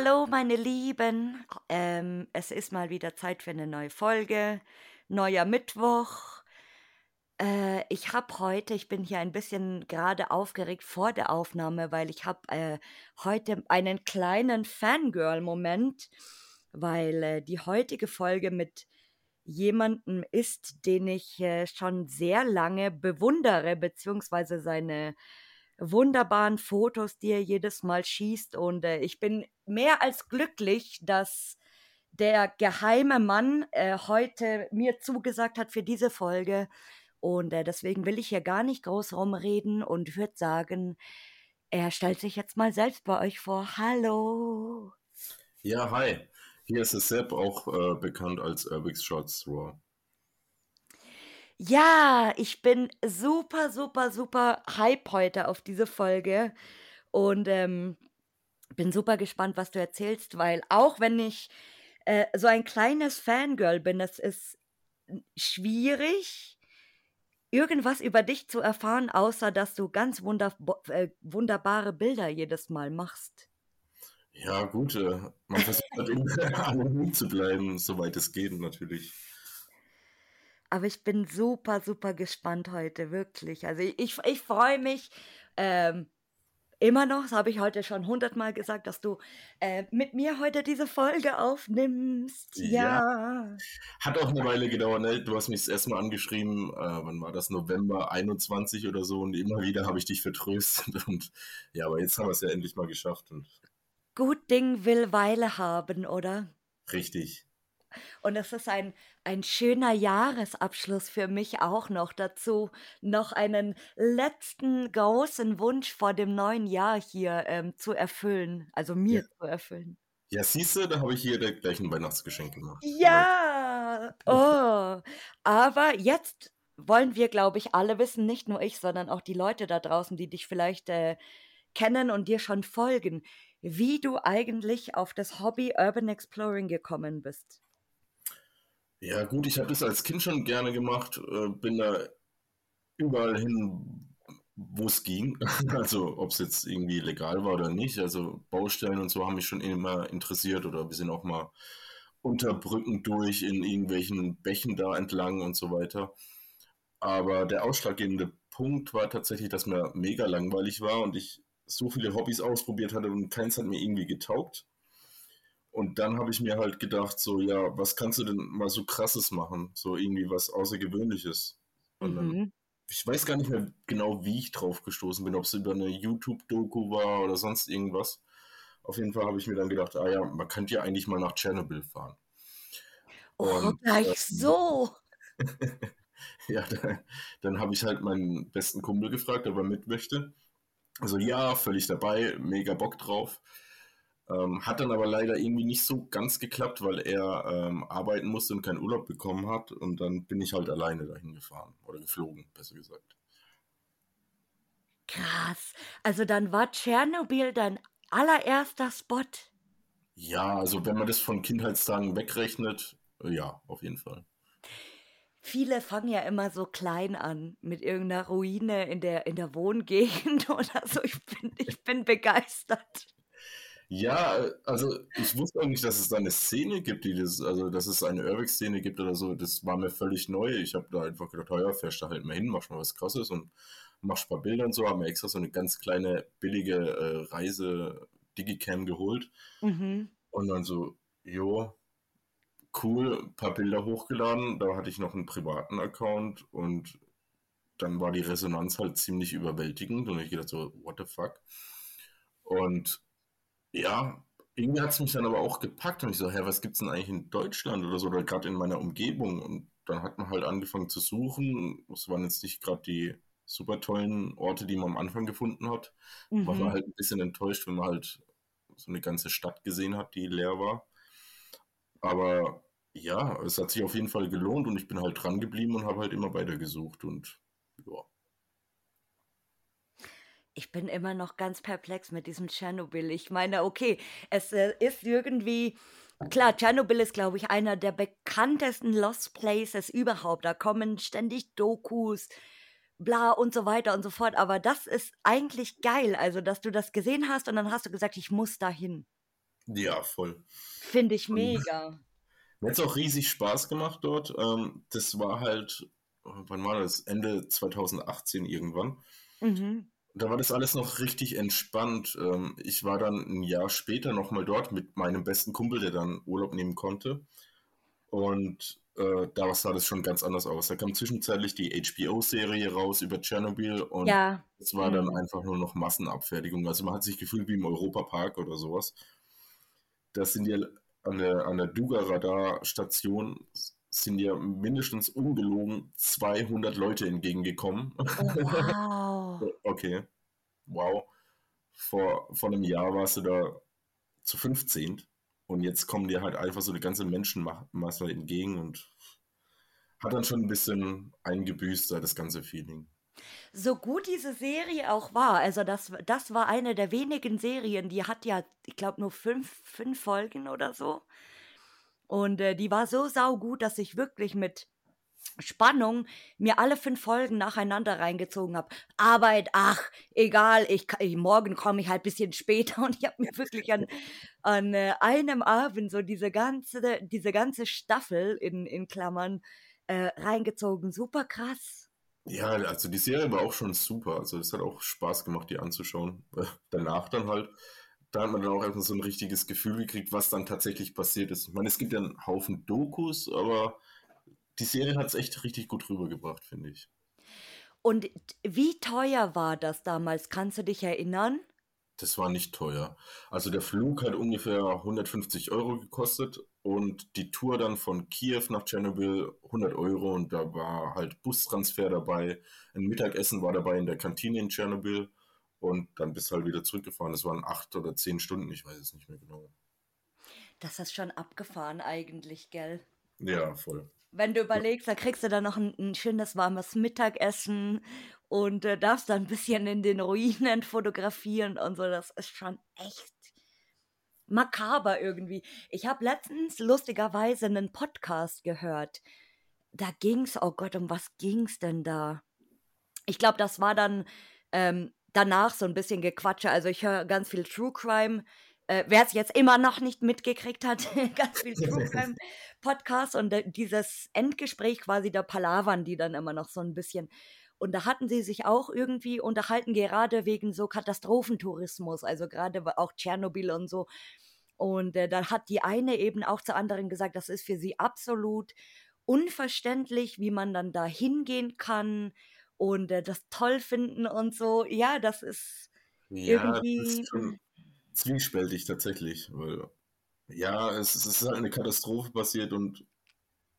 Hallo, meine Lieben. Ähm, es ist mal wieder Zeit für eine neue Folge. Neuer Mittwoch. Äh, ich habe heute, ich bin hier ein bisschen gerade aufgeregt vor der Aufnahme, weil ich habe äh, heute einen kleinen Fangirl-Moment, weil äh, die heutige Folge mit jemandem ist, den ich äh, schon sehr lange bewundere, beziehungsweise seine wunderbaren Fotos, die er jedes Mal schießt. Und äh, ich bin mehr als glücklich, dass der geheime Mann äh, heute mir zugesagt hat für diese Folge. Und äh, deswegen will ich hier gar nicht groß rumreden und würde sagen, er stellt sich jetzt mal selbst bei euch vor. Hallo. Ja, hi. Hier ist es Sepp, auch äh, bekannt als Urbix Shots Raw. Ja, ich bin super, super, super hype heute auf diese Folge und ähm, bin super gespannt, was du erzählst, weil auch wenn ich äh, so ein kleines Fangirl bin, es ist schwierig, irgendwas über dich zu erfahren, außer dass du ganz wunder äh, wunderbare Bilder jedes Mal machst. Ja, gut, äh, man versucht halt anonym zu bleiben, soweit es geht, natürlich. Aber ich bin super, super gespannt heute, wirklich. Also ich, ich, ich freue mich ähm, immer noch, das habe ich heute schon hundertmal gesagt, dass du äh, mit mir heute diese Folge aufnimmst. Ja. ja. Hat auch eine Weile gedauert, ne? Du hast mich das erste Mal angeschrieben, äh, wann war das? November 21 oder so und immer wieder habe ich dich vertröstet und ja, aber jetzt haben wir es ja endlich mal geschafft. Und Gut Ding will Weile haben, oder? Richtig. Und es ist ein, ein schöner Jahresabschluss für mich auch noch dazu, noch einen letzten großen Wunsch vor dem neuen Jahr hier ähm, zu erfüllen, also mir ja. zu erfüllen. Ja, siehst du, da habe ich hier gleich ein Weihnachtsgeschenk gemacht. Ja, oh. Aber jetzt wollen wir, glaube ich, alle wissen, nicht nur ich, sondern auch die Leute da draußen, die dich vielleicht äh, kennen und dir schon folgen, wie du eigentlich auf das Hobby Urban Exploring gekommen bist. Ja, gut, ich habe das als Kind schon gerne gemacht, äh, bin da überall hin, wo es ging. Also, ob es jetzt irgendwie legal war oder nicht. Also, Baustellen und so haben mich schon immer interessiert oder wir sind auch mal unter Brücken durch in irgendwelchen Bächen da entlang und so weiter. Aber der ausschlaggebende Punkt war tatsächlich, dass mir mega langweilig war und ich so viele Hobbys ausprobiert hatte und keins hat mir irgendwie getaugt. Und dann habe ich mir halt gedacht, so, ja, was kannst du denn mal so krasses machen? So irgendwie was Außergewöhnliches. Und dann, mhm. ich weiß gar nicht mehr genau, wie ich drauf gestoßen bin, ob es über eine YouTube-Doku war oder sonst irgendwas. Auf jeden Fall habe ich mir dann gedacht, ah ja, man könnte ja eigentlich mal nach Tschernobyl fahren. Oh, gleich äh, so. ja, dann, dann habe ich halt meinen besten Kumpel gefragt, ob er mit möchte. Also ja, völlig dabei, mega Bock drauf. Ähm, hat dann aber leider irgendwie nicht so ganz geklappt, weil er ähm, arbeiten musste und keinen Urlaub bekommen hat. Und dann bin ich halt alleine dahin gefahren oder geflogen, besser gesagt. Krass. Also dann war Tschernobyl dein allererster Spot. Ja, also wenn man das von Kindheitstagen wegrechnet, äh, ja, auf jeden Fall. Viele fangen ja immer so klein an mit irgendeiner Ruine in der, in der Wohngegend oder so. Ich bin, ich bin begeistert. Ja, also ich wusste auch nicht, dass es da eine Szene gibt, die das, also dass es eine Urbex-Szene gibt oder so. Das war mir völlig neu. Ich habe da einfach gedacht, ja, fährst da halt mal hin, machst mal was krasses und machst ein paar Bilder und so. Haben wir extra so eine ganz kleine, billige äh, Reise-Digicam geholt. Mhm. Und dann so, jo, cool, ein paar Bilder hochgeladen. Da hatte ich noch einen privaten Account und dann war die Resonanz halt ziemlich überwältigend und ich gedacht so, what the fuck? Und ja, irgendwie hat es mich dann aber auch gepackt und ich so, hä, was gibt's denn eigentlich in Deutschland oder so, oder gerade in meiner Umgebung? Und dann hat man halt angefangen zu suchen. Es waren jetzt nicht gerade die super tollen Orte, die man am Anfang gefunden hat. Mhm. War man halt ein bisschen enttäuscht, wenn man halt so eine ganze Stadt gesehen hat, die leer war. Aber ja, es hat sich auf jeden Fall gelohnt und ich bin halt dran geblieben und habe halt immer weiter gesucht und ja. Ich bin immer noch ganz perplex mit diesem Tschernobyl. Ich meine, okay, es äh, ist irgendwie, klar, Tschernobyl ist, glaube ich, einer der bekanntesten Lost Places überhaupt. Da kommen ständig Dokus, bla und so weiter und so fort. Aber das ist eigentlich geil, also, dass du das gesehen hast und dann hast du gesagt, ich muss dahin. Ja, voll. Finde ich mega. Mir hat es auch riesig Spaß gemacht dort. Ähm, das war halt, wann war das? Ende 2018 irgendwann. Mhm. Da war das alles noch richtig entspannt. Ähm, ich war dann ein Jahr später nochmal dort mit meinem besten Kumpel, der dann Urlaub nehmen konnte. Und äh, da sah das schon ganz anders aus. Da kam zwischenzeitlich die HBO-Serie raus über Tschernobyl und ja. es war mhm. dann einfach nur noch Massenabfertigung. Also man hat sich gefühlt wie im Europapark oder sowas. Das sind ja an der, an der Duga-Radar-Station sind ja mindestens ungelogen 200 Leute entgegengekommen. Oh, wow. Okay. Wow. Vor, vor einem Jahr warst du da zu 15 und jetzt kommen dir halt einfach so eine ganze Menschenmasse entgegen und hat dann schon ein bisschen eingebüßt, das ganze Feeling. So gut diese Serie auch war, also das, das war eine der wenigen Serien, die hat ja, ich glaube, nur fünf, fünf Folgen oder so. Und äh, die war so saugut, dass ich wirklich mit Spannung mir alle fünf Folgen nacheinander reingezogen habe. Arbeit, ach, egal, ich, morgen komme ich halt ein bisschen später und ich habe mir wirklich an, an äh, einem Abend so diese ganze, diese ganze Staffel in, in Klammern äh, reingezogen. Super krass. Ja, also die Serie war auch schon super. Also es hat auch Spaß gemacht, die anzuschauen. Danach dann halt, da hat man dann auch erstmal so ein richtiges Gefühl gekriegt, was dann tatsächlich passiert ist. Ich meine, es gibt ja einen Haufen Dokus, aber die Serie hat es echt richtig gut rübergebracht, finde ich. Und wie teuer war das damals? Kannst du dich erinnern? Das war nicht teuer. Also der Flug hat ungefähr 150 Euro gekostet und die Tour dann von Kiew nach Tschernobyl 100 Euro und da war halt Bustransfer dabei, ein Mittagessen war dabei in der Kantine in Tschernobyl und dann bist du halt wieder zurückgefahren. Das waren acht oder zehn Stunden, ich weiß es nicht mehr genau. Das ist schon abgefahren eigentlich, gell? Ja, voll. Wenn du überlegst, da kriegst du dann noch ein, ein schönes warmes Mittagessen und äh, darfst dann ein bisschen in den Ruinen fotografieren und so. Das ist schon echt makaber irgendwie. Ich habe letztens lustigerweise einen Podcast gehört. Da ging's, oh Gott, um was ging's denn da? Ich glaube, das war dann ähm, danach so ein bisschen Gequatsche. Also ich höre ganz viel True Crime äh, wer es jetzt immer noch nicht mitgekriegt hat, ganz viel True Crime Podcast und äh, dieses Endgespräch quasi der Palavern, die dann immer noch so ein bisschen und da hatten sie sich auch irgendwie unterhalten, gerade wegen so Katastrophentourismus, also gerade auch Tschernobyl und so. Und äh, da hat die eine eben auch zur anderen gesagt, das ist für sie absolut unverständlich, wie man dann da hingehen kann und äh, das toll finden und so. Ja, das ist ja, irgendwie. Das ist schon, zwiespältig tatsächlich, weil ja, es, es ist halt eine Katastrophe passiert und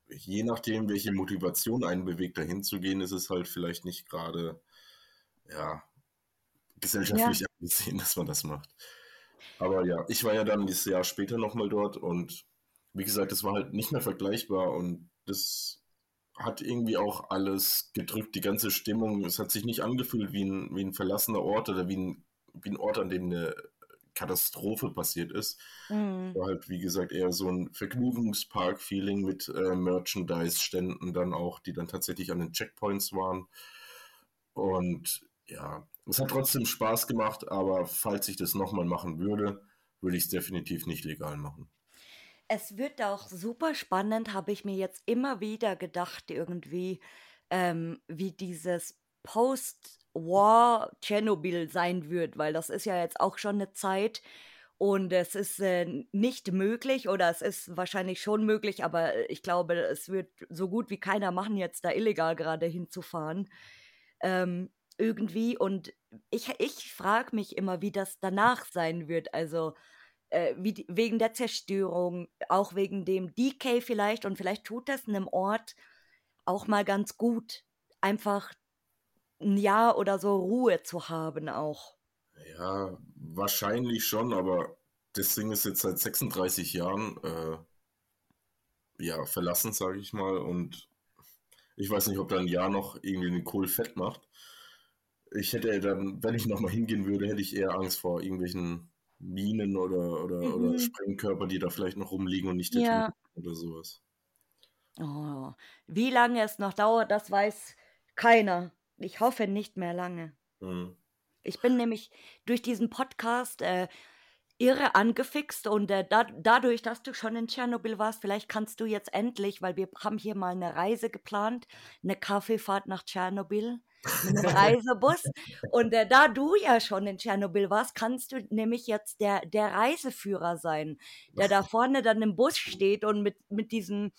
je nachdem, welche Motivation einen bewegt, dahin zu gehen, ist es halt vielleicht nicht gerade, ja, gesellschaftlich ja. angesehen, dass man das macht. Aber ja, ich war ja dann dieses Jahr später nochmal dort und wie gesagt, das war halt nicht mehr vergleichbar und das hat irgendwie auch alles gedrückt, die ganze Stimmung. Es hat sich nicht angefühlt wie ein, wie ein verlassener Ort oder wie ein, wie ein Ort, an dem eine Katastrophe passiert ist. Mhm. War halt, wie gesagt, eher so ein Vergnügungspark-Feeling mit äh, Merchandise-Ständen dann auch, die dann tatsächlich an den Checkpoints waren. Und ja, es hat trotzdem Spaß gemacht, aber falls ich das nochmal machen würde, würde ich es definitiv nicht legal machen. Es wird auch super spannend, habe ich mir jetzt immer wieder gedacht, irgendwie, ähm, wie dieses Post- War Tschernobyl sein wird, weil das ist ja jetzt auch schon eine Zeit und es ist äh, nicht möglich oder es ist wahrscheinlich schon möglich, aber ich glaube, es wird so gut wie keiner machen, jetzt da illegal gerade hinzufahren. Ähm, irgendwie und ich, ich frage mich immer, wie das danach sein wird. Also äh, wie, wegen der Zerstörung, auch wegen dem Decay vielleicht und vielleicht tut das einem Ort auch mal ganz gut, einfach ein Jahr oder so Ruhe zu haben auch. Ja, wahrscheinlich schon, aber das Ding ist jetzt seit 36 Jahren äh, ja, verlassen, sage ich mal. Und ich weiß nicht, ob da ein Jahr noch irgendwie den Kohl fett macht. Ich hätte dann, wenn ich nochmal hingehen würde, hätte ich eher Angst vor irgendwelchen Minen oder, oder, mhm. oder Sprengkörper, die da vielleicht noch rumliegen und nicht ja. oder sowas. Oh, wie lange es noch dauert, das weiß keiner. Ich hoffe nicht mehr lange. Mhm. Ich bin nämlich durch diesen Podcast, äh, irre angefixt und äh, da, dadurch, dass du schon in Tschernobyl warst, vielleicht kannst du jetzt endlich, weil wir haben hier mal eine Reise geplant, eine Kaffeefahrt nach Tschernobyl mit einem Reisebus. Und äh, da du ja schon in Tschernobyl warst, kannst du nämlich jetzt der, der Reiseführer sein, der da vorne dann im Bus steht und mit, mit diesem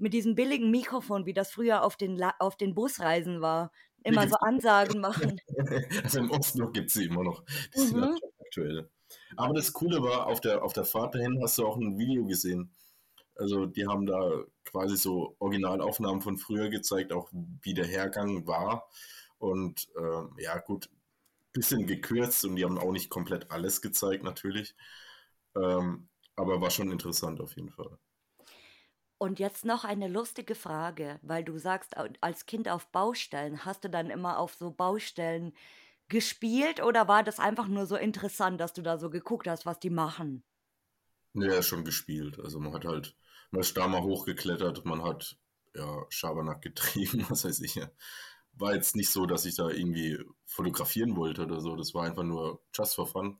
mit diesem billigen Mikrofon, wie das früher auf den, auf den Busreisen war, immer so Ansagen machen. Also im Osten gibt es sie immer noch. Die sind mhm. aktuell. Aber das Coole war, auf der, auf der Fahrt dahin hast du auch ein Video gesehen. Also die haben da quasi so Originalaufnahmen von früher gezeigt, auch wie der Hergang war. Und äh, ja, gut, bisschen gekürzt und die haben auch nicht komplett alles gezeigt, natürlich. Ähm, aber war schon interessant auf jeden Fall. Und jetzt noch eine lustige Frage, weil du sagst, als Kind auf Baustellen, hast du dann immer auf so Baustellen gespielt oder war das einfach nur so interessant, dass du da so geguckt hast, was die machen? Ja, schon gespielt. Also man hat halt, man ist da mal hochgeklettert, man hat ja Schabernack getrieben, was weiß ich. War jetzt nicht so, dass ich da irgendwie fotografieren wollte oder so. Das war einfach nur just for fun.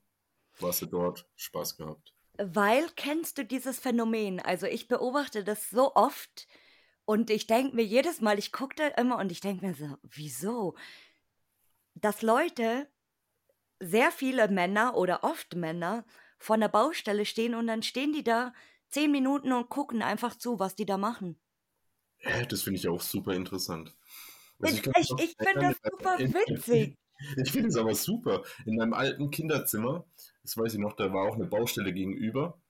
Warst du dort, Spaß gehabt. Weil kennst du dieses Phänomen? Also ich beobachte das so oft und ich denke mir jedes Mal, ich gucke da immer und ich denke mir so, wieso? dass Leute, sehr viele Männer oder oft Männer, vor einer Baustelle stehen und dann stehen die da zehn Minuten und gucken einfach zu, was die da machen. Das finde ich auch super interessant. Also ich, ich, ich finde das super witzig. Ich finde es aber super. In meinem alten Kinderzimmer, das weiß ich noch, da war auch eine Baustelle gegenüber.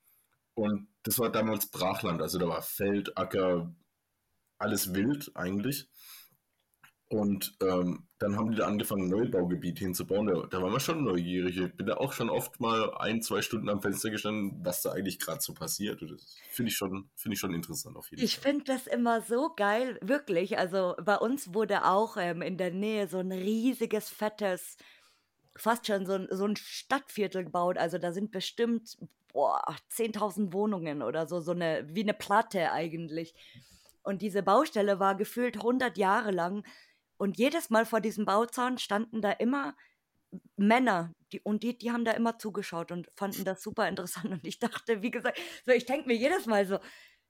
Und das war damals Brachland. Also da war Feld, Acker, alles wild eigentlich. Und ähm, dann haben die da angefangen, ein Neubaugebiet hinzubauen. Da, da waren wir schon neugierig. Ich bin da auch schon oft mal ein, zwei Stunden am Fenster gestanden, was da eigentlich gerade so passiert. Das finde ich, schon, find ich schon interessant auf jeden ich Fall. Ich finde das immer so geil, wirklich. Also bei uns wurde auch ähm, in der Nähe so ein riesiges, fettes, fast schon so ein, so ein Stadtviertel gebaut. Also da sind bestimmt 10.000 Wohnungen oder so, so eine, wie eine Platte eigentlich. Und diese Baustelle war gefühlt 100 Jahre lang und jedes Mal vor diesem Bauzaun standen da immer Männer, die, und die, die haben da immer zugeschaut und fanden das super interessant. Und ich dachte, wie gesagt, so, ich denke mir jedes Mal so,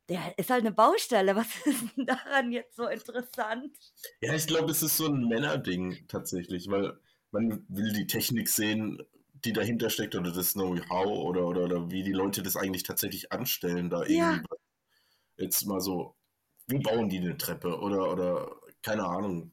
der ist halt eine Baustelle. Was ist denn daran jetzt so interessant? Ja, ich glaube, es ist so ein Männerding tatsächlich, weil man will die Technik sehen, die dahinter steckt oder das Know-how oder, oder, oder wie die Leute das eigentlich tatsächlich anstellen, da ja. irgendwie jetzt mal so, wie bauen die eine Treppe oder, oder keine Ahnung,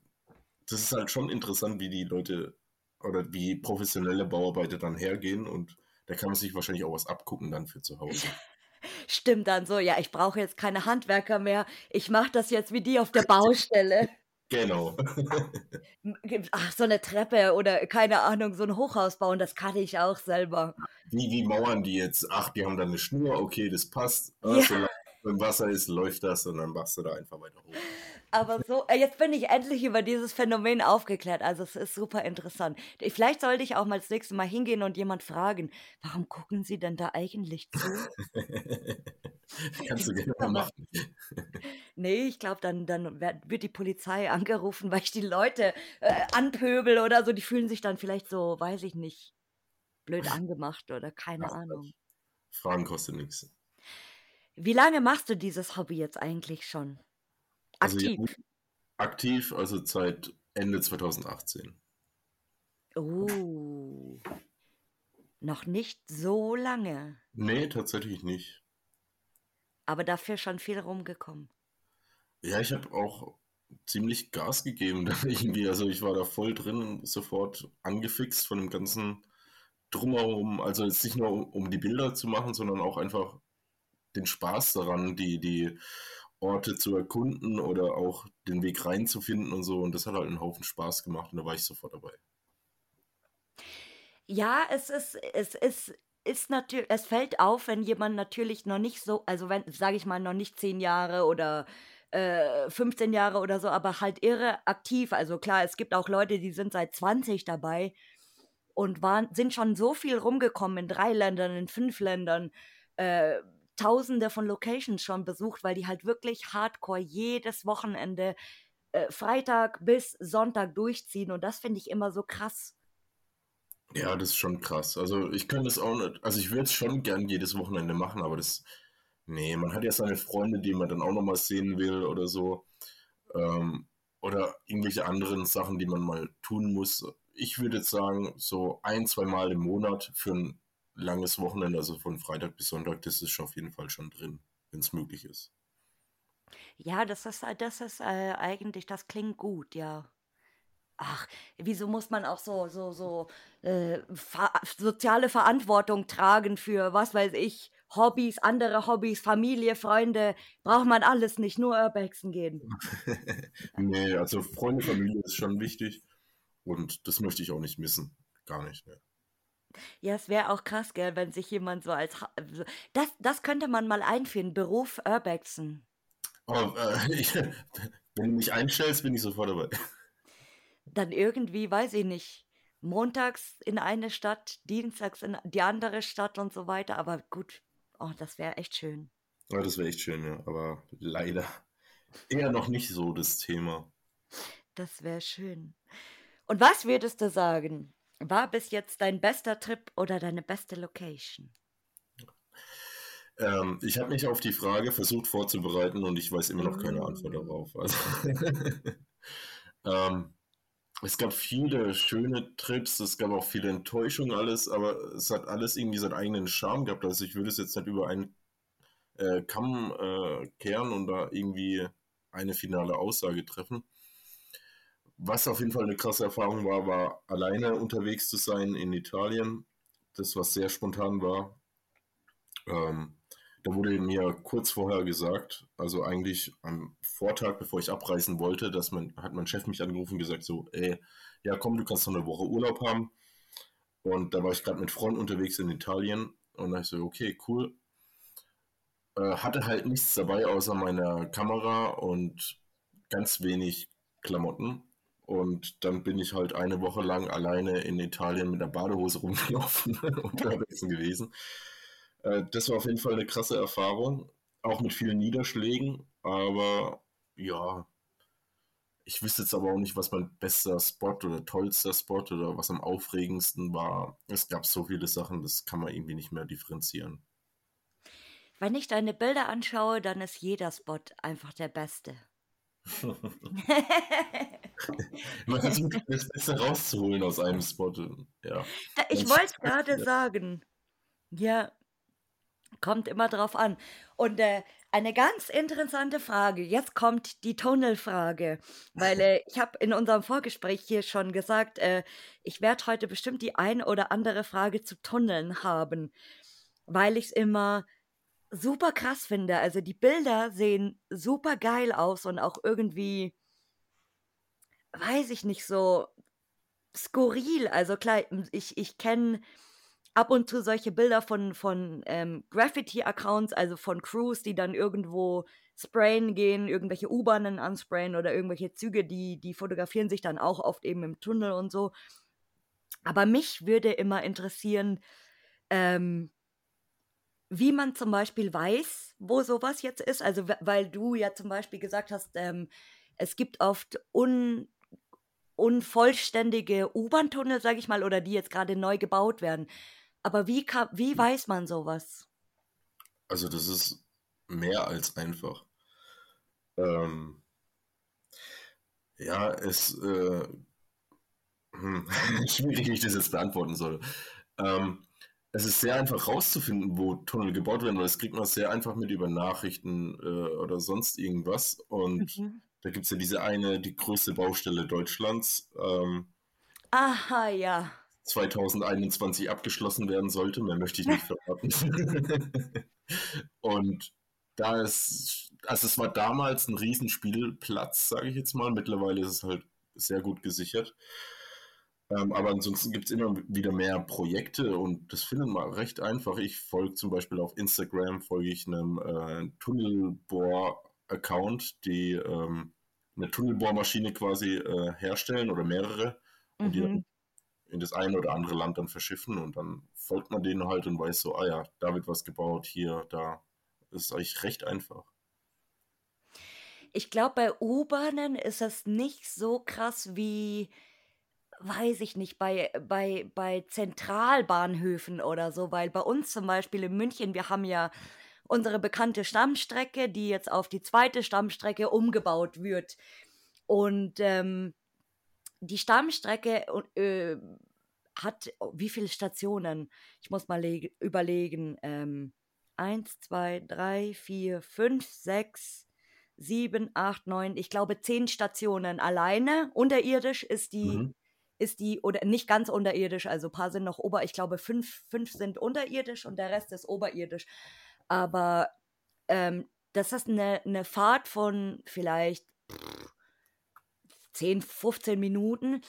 das ist halt schon interessant, wie die Leute oder wie professionelle Bauarbeiter dann hergehen und da kann man sich wahrscheinlich auch was abgucken dann für zu Hause. Stimmt dann so, ja, ich brauche jetzt keine Handwerker mehr, ich mache das jetzt wie die auf der Baustelle. Genau. Ach, so eine Treppe oder keine Ahnung, so ein Hochhaus bauen, das kann ich auch selber. Wie, wie mauern die jetzt? Ach, die haben da eine Schnur, okay, das passt. Ja. Solange im Wasser ist, läuft das und dann machst du da einfach weiter hoch. Aber so, äh, jetzt bin ich endlich über dieses Phänomen aufgeklärt. Also es ist super interessant. Vielleicht sollte ich auch mal das nächste Mal hingehen und jemand fragen, warum gucken Sie denn da eigentlich zu? Kannst du gerne mal machen. nee, ich glaube, dann, dann wird die Polizei angerufen, weil ich die Leute äh, anpöbel oder so. Die fühlen sich dann vielleicht so, weiß ich nicht, blöd angemacht oder keine Ach, Ahnung. Fragen kostet nichts. Wie lange machst du dieses Hobby jetzt eigentlich schon? Also aktiv? Also, aktiv, also seit Ende 2018. Oh. Noch nicht so lange. Nee, tatsächlich nicht. Aber dafür schon viel rumgekommen. Ja, ich habe auch ziemlich Gas gegeben irgendwie. Also ich war da voll drin und sofort angefixt von dem ganzen Drumherum. Also jetzt nicht nur um, um die Bilder zu machen, sondern auch einfach den Spaß daran, die, die Orte zu erkunden oder auch den Weg reinzufinden und so. Und das hat halt einen Haufen Spaß gemacht und da war ich sofort dabei. Ja, es ist, es ist, ist natürlich, es fällt auf, wenn jemand natürlich noch nicht so, also wenn, sage ich mal, noch nicht zehn Jahre oder äh, 15 Jahre oder so, aber halt irre aktiv. Also klar, es gibt auch Leute, die sind seit 20 dabei und waren, sind schon so viel rumgekommen in drei Ländern, in fünf Ländern. Äh, tausende von Locations schon besucht, weil die halt wirklich hardcore jedes Wochenende äh, Freitag bis Sonntag durchziehen und das finde ich immer so krass. Ja, das ist schon krass. Also ich könnte es auch nicht, also ich würde es schon gern jedes Wochenende machen, aber das, nee, man hat ja seine Freunde, die man dann auch nochmal sehen will oder so. Ähm, oder irgendwelche anderen Sachen, die man mal tun muss. Ich würde jetzt sagen, so ein, zwei Mal im Monat für ein langes Wochenende, also von Freitag bis Sonntag, das ist schon auf jeden Fall schon drin, wenn es möglich ist. Ja, das ist, das ist äh, eigentlich, das klingt gut, ja. Ach, wieso muss man auch so, so, so äh, ver soziale Verantwortung tragen für, was weiß ich, Hobbys, andere Hobbys, Familie, Freunde? Braucht man alles nicht, nur Urbexen gehen. nee, also Freunde, Familie ist schon wichtig und das möchte ich auch nicht missen. Gar nicht, ne. Ja, es wäre auch krass, gell, wenn sich jemand so als. Das, das könnte man mal einführen, Beruf Urbexen. Oh, äh, ich, wenn du mich einstellst, bin ich sofort dabei dann irgendwie, weiß ich nicht, montags in eine Stadt, dienstags in die andere Stadt und so weiter. Aber gut, oh, das wäre echt schön. Ja, das wäre echt schön, ja. Aber leider eher noch nicht so das Thema. Das wäre schön. Und was würdest du sagen? War bis jetzt dein bester Trip oder deine beste Location? Ähm, ich habe mich auf die Frage versucht vorzubereiten und ich weiß immer noch keine Antwort darauf. Also ähm, es gab viele schöne Trips, es gab auch viele Enttäuschungen, alles, aber es hat alles irgendwie seinen eigenen Charme gehabt. Also ich würde es jetzt nicht über einen äh, Kamm äh, kehren und da irgendwie eine finale Aussage treffen. Was auf jeden Fall eine krasse Erfahrung war, war alleine unterwegs zu sein in Italien. Das, was sehr spontan war. Ähm, da wurde mir kurz vorher gesagt, also eigentlich am Vortag, bevor ich abreisen wollte, dass man, hat mein Chef mich angerufen und gesagt so, ey, ja komm, du kannst noch eine Woche Urlaub haben. Und da war ich gerade mit Freunden unterwegs in Italien und da ich so, okay, cool. Äh, hatte halt nichts dabei außer meiner Kamera und ganz wenig Klamotten. Und dann bin ich halt eine Woche lang alleine in Italien mit einer Badehose rumgelaufen unterwegs gewesen. Äh, das war auf jeden Fall eine krasse Erfahrung, auch mit vielen Niederschlägen, aber ja, ich wüsste jetzt aber auch nicht, was mein bester Spot oder tollster Spot oder was am aufregendsten war. Es gab so viele Sachen, das kann man irgendwie nicht mehr differenzieren. Wenn ich deine Bilder anschaue, dann ist jeder Spot einfach der beste. Man versucht das Beste rauszuholen aus einem Spot. Ja. Ich wollte es gerade sagen. Ja, Kommt immer drauf an. Und äh, eine ganz interessante Frage. Jetzt kommt die Tunnelfrage. Weil äh, ich habe in unserem Vorgespräch hier schon gesagt, äh, ich werde heute bestimmt die ein oder andere Frage zu Tunneln haben. Weil ich es immer super krass finde. Also die Bilder sehen super geil aus und auch irgendwie, weiß ich nicht, so skurril. Also klar, ich, ich kenne ab und zu solche Bilder von, von ähm, Graffiti-Accounts, also von Crews, die dann irgendwo sprayen gehen, irgendwelche U-Bahnen ansprayen oder irgendwelche Züge, die, die fotografieren sich dann auch oft eben im Tunnel und so. Aber mich würde immer interessieren, ähm, wie man zum Beispiel weiß, wo sowas jetzt ist. Also, weil du ja zum Beispiel gesagt hast, ähm, es gibt oft un, unvollständige U-Bahn-Tunnel, sage ich mal, oder die jetzt gerade neu gebaut werden. Aber wie, kann, wie hm. weiß man sowas? Also das ist mehr als einfach. Ähm, ja, es äh, hm, schwierig, wie ich das jetzt beantworten soll. Ähm, es ist sehr einfach rauszufinden, wo Tunnel gebaut werden, weil das kriegt man sehr einfach mit über Nachrichten äh, oder sonst irgendwas. Und mhm. da gibt es ja diese eine, die größte Baustelle Deutschlands. Ähm, Aha, ja. 2021 abgeschlossen werden sollte. Mehr möchte ich nicht verraten. und da ist, also es war damals ein Riesenspielplatz, sage ich jetzt mal. Mittlerweile ist es halt sehr gut gesichert. Ähm, aber ansonsten gibt es immer wieder mehr Projekte und das findet man recht einfach. Ich folge zum Beispiel auf Instagram, folge ich einem äh, Tunnelbohr-Account, die ähm, eine Tunnelbohrmaschine quasi äh, herstellen oder mehrere und die dann mhm in das eine oder andere Land dann verschiffen und dann folgt man denen halt und weiß so, ah ja, da wird was gebaut, hier, da. Das ist eigentlich recht einfach. Ich glaube, bei U-Bahnen ist das nicht so krass wie weiß ich nicht, bei, bei, bei Zentralbahnhöfen oder so, weil bei uns zum Beispiel in München, wir haben ja unsere bekannte Stammstrecke, die jetzt auf die zweite Stammstrecke umgebaut wird. Und ähm, die Stammstrecke äh, hat wie viele Stationen? Ich muss mal überlegen. Ähm, eins, zwei, drei, vier, fünf, sechs, sieben, acht, neun, ich glaube zehn Stationen alleine. Unterirdisch ist die, mhm. Ist die, oder nicht ganz unterirdisch, also ein paar sind noch ober, ich glaube fünf, fünf sind unterirdisch und der Rest ist oberirdisch. Aber ähm, das ist eine, eine Fahrt von vielleicht 10, 15 Minuten.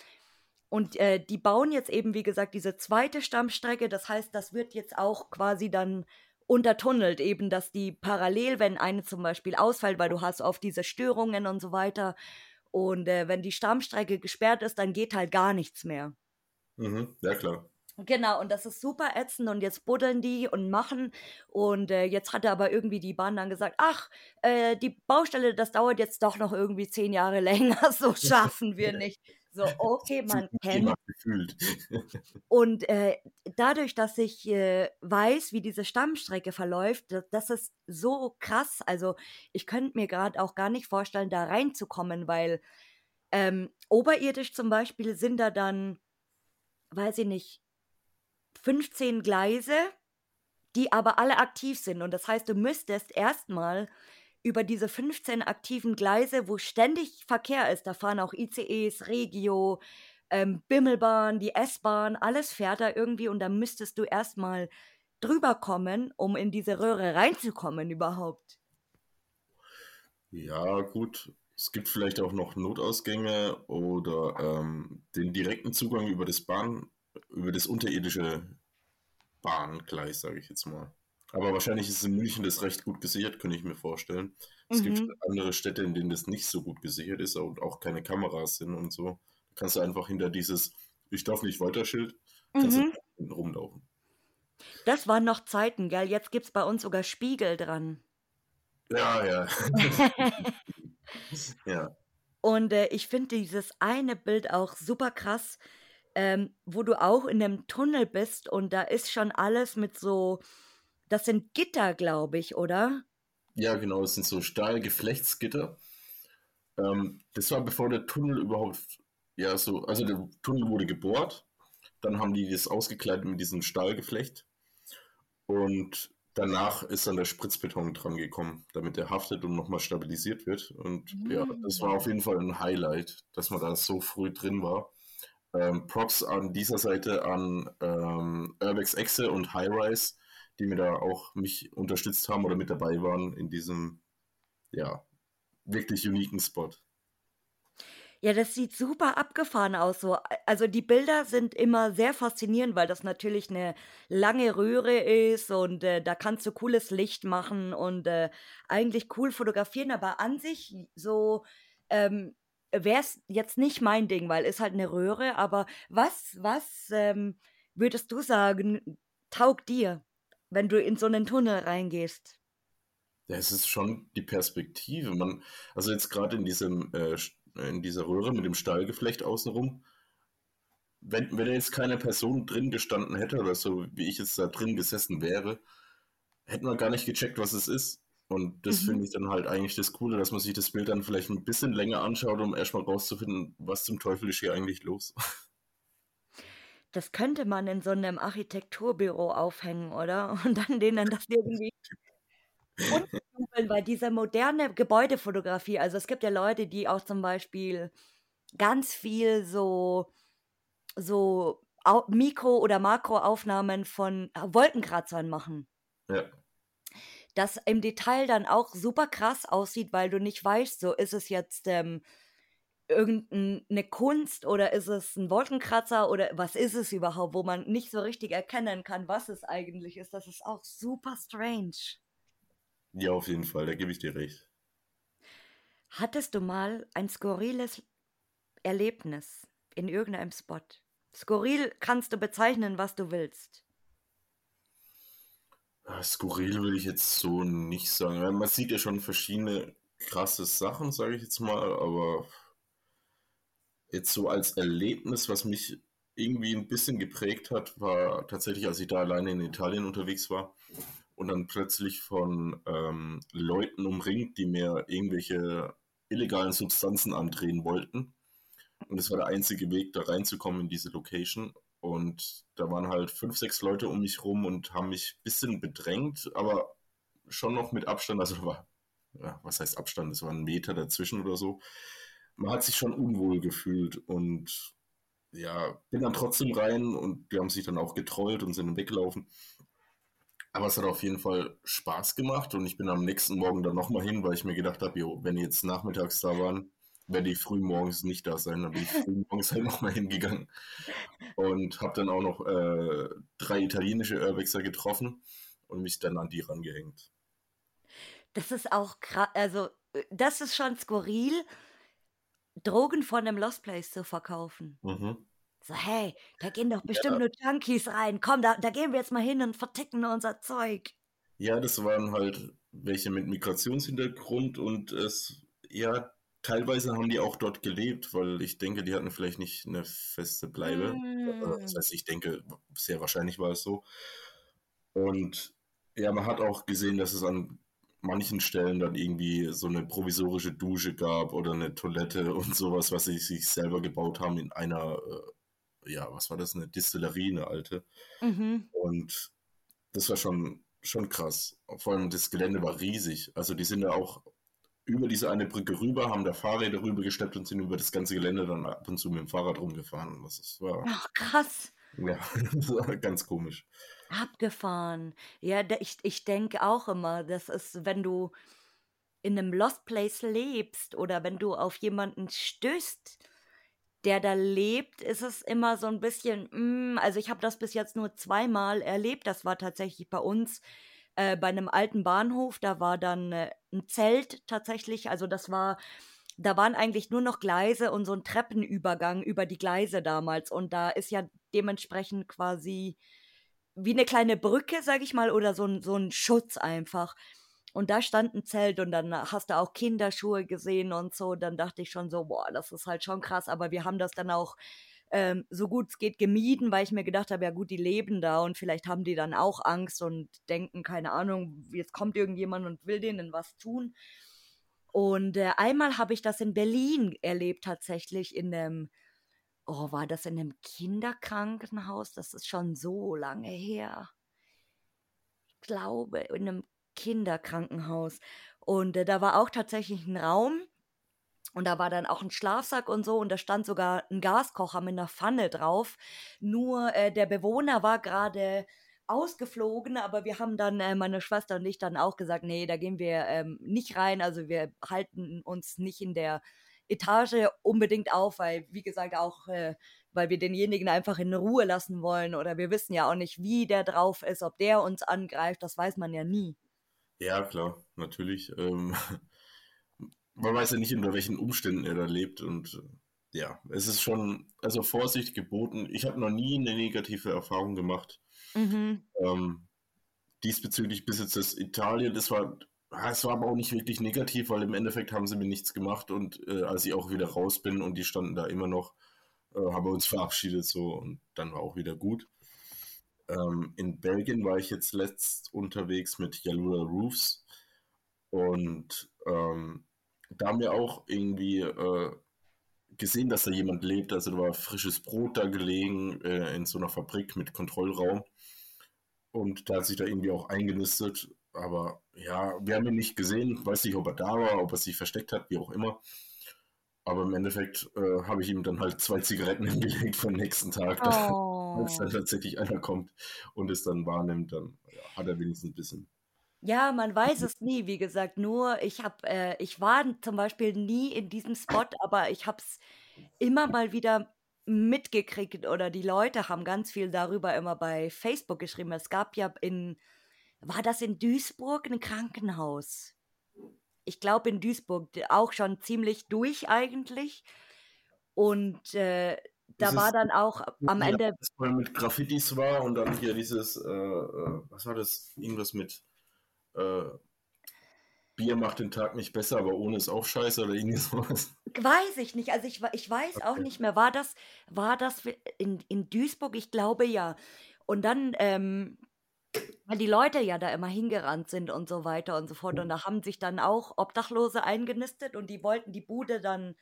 Und äh, die bauen jetzt eben, wie gesagt, diese zweite Stammstrecke. Das heißt, das wird jetzt auch quasi dann untertunnelt, eben, dass die parallel, wenn eine zum Beispiel ausfällt, weil du hast oft diese Störungen und so weiter. Und äh, wenn die Stammstrecke gesperrt ist, dann geht halt gar nichts mehr. Mhm, ja, klar. Genau, und das ist super ätzend und jetzt buddeln die und machen. Und äh, jetzt hatte aber irgendwie die Bahn dann gesagt, ach, äh, die Baustelle, das dauert jetzt doch noch irgendwie zehn Jahre länger, so schaffen wir nicht. So, okay, man kennt. Und äh, dadurch, dass ich äh, weiß, wie diese Stammstrecke verläuft, das, ist so krass. Also ich könnte mir gerade auch gar nicht vorstellen, da reinzukommen, weil ähm, oberirdisch zum Beispiel sind da dann, weiß ich nicht, 15 Gleise, die aber alle aktiv sind. Und das heißt, du müsstest erstmal über diese 15 aktiven Gleise, wo ständig Verkehr ist, da fahren auch ICEs, Regio, ähm, Bimmelbahn, die S-Bahn, alles fährt da irgendwie und da müsstest du erstmal drüber kommen, um in diese Röhre reinzukommen überhaupt. Ja, gut. Es gibt vielleicht auch noch Notausgänge oder ähm, den direkten Zugang über das Bahn, über das unterirdische Bahngleis, sage ich jetzt mal. Aber wahrscheinlich ist in München das recht gut gesichert, könnte ich mir vorstellen. Es mhm. gibt andere Städte, in denen das nicht so gut gesichert ist und auch keine Kameras sind und so. Da kannst du einfach hinter dieses Ich darf nicht weiter Schild, mhm. rumlaufen. Das waren noch Zeiten, gell? Jetzt gibt es bei uns sogar Spiegel dran. Ja, ja. ja. Und äh, ich finde dieses eine Bild auch super krass, ähm, wo du auch in einem Tunnel bist und da ist schon alles mit so das sind Gitter, glaube ich, oder? Ja, genau, das sind so Stahlgeflechtsgitter. Ähm, das war bevor der Tunnel überhaupt, ja, so, also der Tunnel wurde gebohrt, dann haben die das ausgekleidet mit diesem Stahlgeflecht und danach ist dann der Spritzbeton dran gekommen, damit er haftet und nochmal stabilisiert wird. Und mhm. ja, das war auf jeden Fall ein Highlight, dass man da so früh drin war. Ähm, Props an dieser Seite an ähm, Urbex Exe und Highrise, die mir da auch mich unterstützt haben oder mit dabei waren in diesem, ja, wirklich uniken Spot. Ja, das sieht super abgefahren aus. So. Also die Bilder sind immer sehr faszinierend, weil das natürlich eine lange Röhre ist und äh, da kannst du cooles Licht machen und äh, eigentlich cool fotografieren, aber an sich so ähm, wäre es jetzt nicht mein Ding, weil ist halt eine Röhre. Aber was, was ähm, würdest du sagen, taugt dir? Wenn du in so einen Tunnel reingehst? Ja, es ist schon die Perspektive. Man, also jetzt gerade in diesem, äh, in dieser Röhre mit dem Stahlgeflecht außenrum, wenn, wenn jetzt keine Person drin gestanden hätte oder so, wie ich jetzt da drin gesessen wäre, hätte man gar nicht gecheckt, was es ist. Und das mhm. finde ich dann halt eigentlich das Coole, dass man sich das Bild dann vielleicht ein bisschen länger anschaut, um erstmal rauszufinden, was zum Teufel ist hier eigentlich los. Das könnte man in so einem Architekturbüro aufhängen, oder? Und dann denen das irgendwie unterjubeln, weil diese moderne Gebäudefotografie, also es gibt ja Leute, die auch zum Beispiel ganz viel so, so Mikro- oder Makroaufnahmen von Wolkenkratzern machen. Ja. Das im Detail dann auch super krass aussieht, weil du nicht weißt, so ist es jetzt ähm, irgendeine Kunst oder ist es ein Wolkenkratzer oder was ist es überhaupt, wo man nicht so richtig erkennen kann, was es eigentlich ist. Das ist auch super strange. Ja, auf jeden Fall, da gebe ich dir recht. Hattest du mal ein skurriles Erlebnis in irgendeinem Spot? Skurril kannst du bezeichnen, was du willst. Skurril will ich jetzt so nicht sagen. Man sieht ja schon verschiedene krasse Sachen, sage ich jetzt mal, aber Jetzt so als Erlebnis, was mich irgendwie ein bisschen geprägt hat, war tatsächlich, als ich da alleine in Italien unterwegs war und dann plötzlich von ähm, Leuten umringt, die mir irgendwelche illegalen Substanzen andrehen wollten. Und es war der einzige Weg, da reinzukommen in diese Location. Und da waren halt fünf, sechs Leute um mich rum und haben mich ein bisschen bedrängt, aber schon noch mit Abstand. Also war, ja, was heißt Abstand? Es war ein Meter dazwischen oder so. Man hat sich schon unwohl gefühlt und ja, bin dann trotzdem rein und die haben sich dann auch getrollt und sind weggelaufen. Aber es hat auf jeden Fall Spaß gemacht und ich bin am nächsten Morgen dann nochmal hin, weil ich mir gedacht habe, wenn die jetzt nachmittags da waren, werde ich früh morgens nicht da sein. Dann bin ich früh morgens halt nochmal hingegangen und habe dann auch noch äh, drei italienische Urbexer getroffen und mich dann an die rangehängt. Das ist auch krass, also äh, das ist schon skurril, Drogen von einem Lost Place zu verkaufen. Mhm. So, hey, da gehen doch bestimmt ja. nur Junkies rein. Komm, da, da gehen wir jetzt mal hin und verticken unser Zeug. Ja, das waren halt welche mit Migrationshintergrund und es, ja, teilweise haben die auch dort gelebt, weil ich denke, die hatten vielleicht nicht eine feste Bleibe. Mm. Das heißt, ich denke, sehr wahrscheinlich war es so. Und ja, man hat auch gesehen, dass es an manchen Stellen dann irgendwie so eine provisorische Dusche gab oder eine Toilette und sowas, was sie sich selber gebaut haben in einer, äh, ja, was war das, eine Distillerie, eine alte. Mhm. Und das war schon, schon krass. Vor allem das Gelände war riesig. Also die sind ja auch über diese eine Brücke rüber, haben da Fahrräder rüber gesteppt und sind über das ganze Gelände dann ab und zu mit dem Fahrrad rumgefahren. Das ist, war, Ach, krass. Ja, das war ganz komisch. Abgefahren. Ja, ich, ich denke auch immer, das ist, wenn du in einem Lost Place lebst oder wenn du auf jemanden stößt, der da lebt, ist es immer so ein bisschen, mm, also ich habe das bis jetzt nur zweimal erlebt. Das war tatsächlich bei uns äh, bei einem alten Bahnhof. Da war dann äh, ein Zelt tatsächlich. Also das war, da waren eigentlich nur noch Gleise und so ein Treppenübergang über die Gleise damals. Und da ist ja dementsprechend quasi wie eine kleine Brücke, sag ich mal, oder so ein, so ein Schutz einfach. Und da stand ein Zelt und dann hast du auch Kinderschuhe gesehen und so. Dann dachte ich schon so, boah, das ist halt schon krass. Aber wir haben das dann auch ähm, so gut es geht gemieden, weil ich mir gedacht habe, ja gut, die leben da und vielleicht haben die dann auch Angst und denken, keine Ahnung, jetzt kommt irgendjemand und will denen was tun. Und äh, einmal habe ich das in Berlin erlebt, tatsächlich in einem oh, war das in einem Kinderkrankenhaus? Das ist schon so lange her. Ich glaube, in einem Kinderkrankenhaus. Und äh, da war auch tatsächlich ein Raum. Und da war dann auch ein Schlafsack und so. Und da stand sogar ein Gaskocher mit einer Pfanne drauf. Nur äh, der Bewohner war gerade ausgeflogen, aber wir haben dann, äh, meine Schwester und ich, dann auch gesagt, nee, da gehen wir ähm, nicht rein. Also wir halten uns nicht in der Etage unbedingt auf, weil, wie gesagt, auch, äh, weil wir denjenigen einfach in Ruhe lassen wollen oder wir wissen ja auch nicht, wie der drauf ist, ob der uns angreift, das weiß man ja nie. Ja, klar, natürlich. Ähm, man weiß ja nicht, unter welchen Umständen er da lebt und ja, es ist schon, also Vorsicht geboten. Ich habe noch nie eine negative Erfahrung gemacht. Mhm. Ähm, diesbezüglich bis jetzt das Italien, das war es war aber auch nicht wirklich negativ, weil im Endeffekt haben sie mir nichts gemacht und äh, als ich auch wieder raus bin und die standen da immer noch, äh, haben wir uns verabschiedet so und dann war auch wieder gut. Ähm, in Belgien war ich jetzt letzt unterwegs mit Yalura Roofs und ähm, da haben wir auch irgendwie äh, gesehen, dass da jemand lebt. Also da war frisches Brot da gelegen äh, in so einer Fabrik mit Kontrollraum und da hat sich da irgendwie auch eingenistet aber ja, wir haben ihn nicht gesehen. Weiß nicht, ob er da war, ob er sich versteckt hat, wie auch immer. Aber im Endeffekt äh, habe ich ihm dann halt zwei Zigaretten hingelegt den nächsten Tag. Oh. Als dann tatsächlich einer kommt und es dann wahrnimmt, dann ja, hat er wenigstens ein bisschen. Ja, man weiß es nie, wie gesagt. Nur ich habe, äh, ich war zum Beispiel nie in diesem Spot, aber ich habe es immer mal wieder mitgekriegt oder die Leute haben ganz viel darüber immer bei Facebook geschrieben. Es gab ja in war das in Duisburg ein Krankenhaus? Ich glaube in Duisburg, auch schon ziemlich durch eigentlich. Und äh, da war dann auch am Ende. Das mal mit Graffitis war und dann hier dieses, äh, äh, was war das? Irgendwas mit. Äh, Bier macht den Tag nicht besser, aber ohne ist auch scheiße oder irgendwie sowas. Weiß ich nicht. Also ich, ich weiß auch Okay. nicht mehr. War das, war das in, in Duisburg? Ich glaube ja. Und dann, ähm, weil die Leute ja da immer hingerannt sind und so weiter und so fort. Und da haben sich dann auch Obdachlose eingenistet und die wollten die Bude dann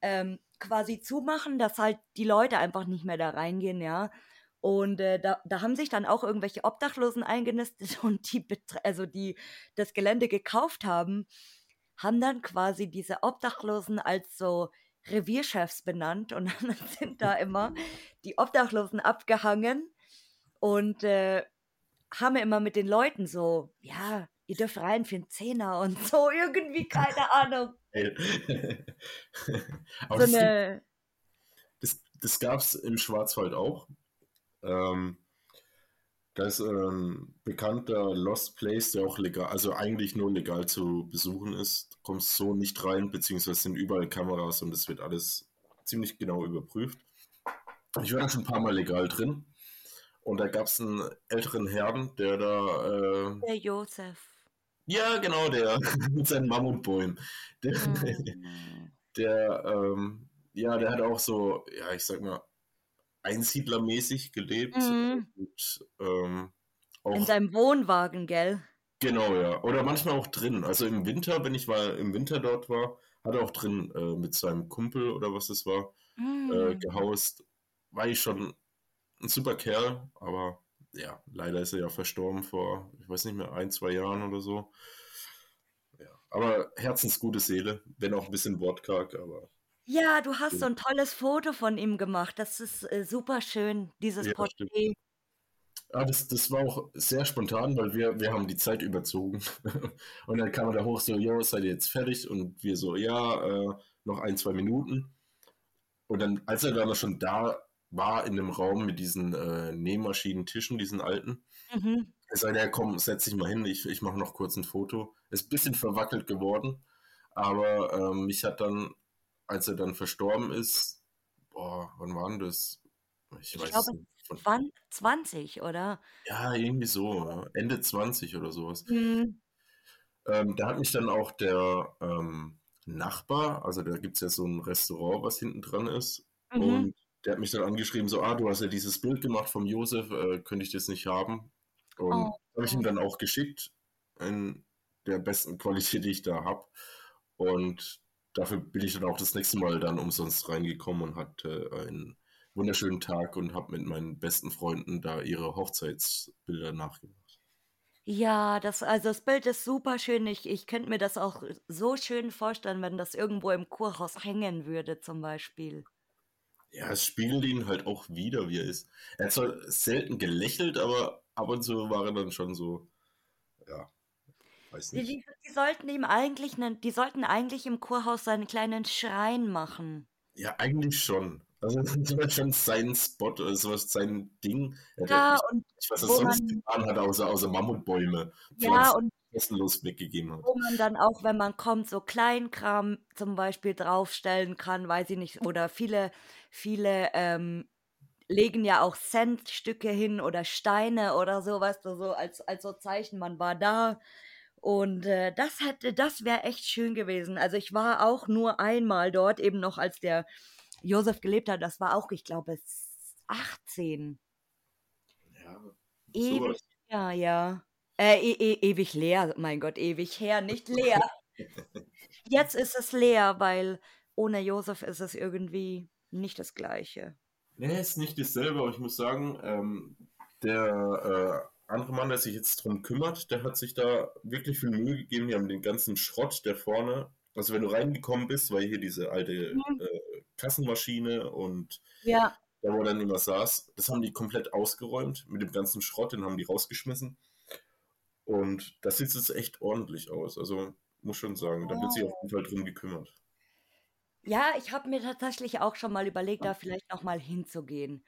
ähm, quasi zumachen, dass halt die Leute einfach nicht mehr da reingehen, ja. Und äh, da, da haben sich dann auch irgendwelche Obdachlosen eingenistet und die, also die das Gelände gekauft haben, haben dann quasi diese Obdachlosen als so Revierchefs benannt und dann sind da immer die Obdachlosen abgehangen und äh, haben immer mit den Leuten so, ja, ihr dürft rein für einen Zehner und so, irgendwie, keine Ahnung. Aber So das, eine, das, das gab es im Schwarzwald auch. Ähm, da ist ein bekannter Lost Place, der auch legal, also eigentlich nur legal zu besuchen ist. Du kommst so nicht rein, beziehungsweise sind überall Kameras und es wird alles ziemlich genau überprüft. Ich war da schon ein paar Mal legal drin. Und da gab es einen älteren Herrn, der da, äh, der Josef. ja, genau, der mit seinen Mammutbäumen. Der, Mm. der, ähm, ja, der hat auch so, ja, ich sag mal, einsiedlermäßig gelebt. Mhm. Und, ähm, In auch, seinem Wohnwagen, gell? genau, ja. Oder manchmal auch drin. Also im Winter, wenn ich mal im Winter dort war, hat er auch drin äh, mit seinem Kumpel oder was es war, äh, Mm. gehaust. War ich schon ein super Kerl, aber ja, leider ist er ja verstorben vor, ich weiß nicht mehr, ein, zwei Jahren oder so. Ja, aber herzensgute Seele, wenn auch ein bisschen wortkarg, aber Ja, du hast so ein tolles Foto von ihm gemacht. Das ist äh, super schön, dieses ja, stimmt. Porträt. Ah, das, das war auch sehr spontan, weil wir, wir haben die Zeit überzogen. Und dann kam er da hoch so, jo, seid ihr jetzt fertig? Und wir so, ja, äh, noch ein, zwei Minuten. Und dann, als er dann schon da war in dem Raum mit diesen äh, Nähmaschinentischen, diesen alten, Mhm. er sagte, ja komm, setz dich mal hin, ich, ich mache noch kurz ein Foto. Ist ein bisschen verwackelt geworden, aber ähm, mich hat dann, als er dann verstorben ist, boah, wann war denn das? Ich Ich weiß glaube, nicht. Von, zwan- 20, oder? ja, irgendwie so, Ende 20 oder sowas. Mhm. Ähm, da hat mich dann auch der ähm, Nachbar, also da gibt es ja so ein Restaurant, was hinten dran ist, Mhm. und der hat mich dann angeschrieben, so, ah, du hast ja dieses Bild gemacht vom Josef, äh, könnte ich das nicht haben? Und Oh. habe ich ihm dann auch geschickt, in der besten Qualität, die ich da habe. Und dafür bin ich dann auch das nächste Mal dann umsonst reingekommen und hatte einen wunderschönen Tag und habe mit meinen besten Freunden da ihre Hochzeitsbilder nachgemacht. Ja, das, also das Bild ist super schön. Ich, ich könnte mir das auch so schön vorstellen, wenn das irgendwo im Kurhaus hängen würde, zum Beispiel. Ja, es spiegelt ihn halt auch wieder, wie er ist. Er hat zwar selten gelächelt, aber ab und zu war er dann schon so, ja, weiß Die, nicht. die, die sollten ihm eigentlich, nen- die sollten eigentlich im Kurhaus seinen kleinen Schrein machen. Ja, eigentlich schon. Also das war schon sein Spot, oder sowas, sein Ding. Ja, ja und nicht, was er sonst man, getan hat, außer, außer Mammutbäume ja, und kostenlos weggegeben hat. wo man dann auch, wenn man kommt, so Kleinkram zum Beispiel draufstellen kann, weiß ich nicht, oder viele, viele ähm, legen ja auch Centstücke hin oder Steine oder sowas, so so als, als so Zeichen, man war da. Und äh, das hätte, das wäre echt schön gewesen. Also ich war auch nur einmal dort, eben noch als der Josef gelebt hat. Das war auch, ich glaube, s- 18. Ja, Ewig sowas. her, ja. Äh, e e ewig leer, mein Gott, ewig her, nicht leer. Jetzt ist es leer, weil ohne Josef ist es irgendwie nicht das Gleiche. Nee, ist nicht dasselbe, aber ich muss sagen, ähm, der äh, andere Mann, der sich jetzt drum kümmert, der hat sich da wirklich viel Mühe gegeben. Die haben den ganzen Schrott, der vorne, also wenn du reingekommen bist, war hier diese alte Mhm. Kassenmaschine und Ja, da, wo dann immer saß, das haben die komplett ausgeräumt mit dem ganzen Schrott, den haben die rausgeschmissen. Und das sieht jetzt echt ordentlich aus. Also muss schon sagen, da wird sich auf jeden Fall drum gekümmert. Ja, ich habe mir tatsächlich auch schon mal überlegt, da vielleicht noch mal hinzugehen.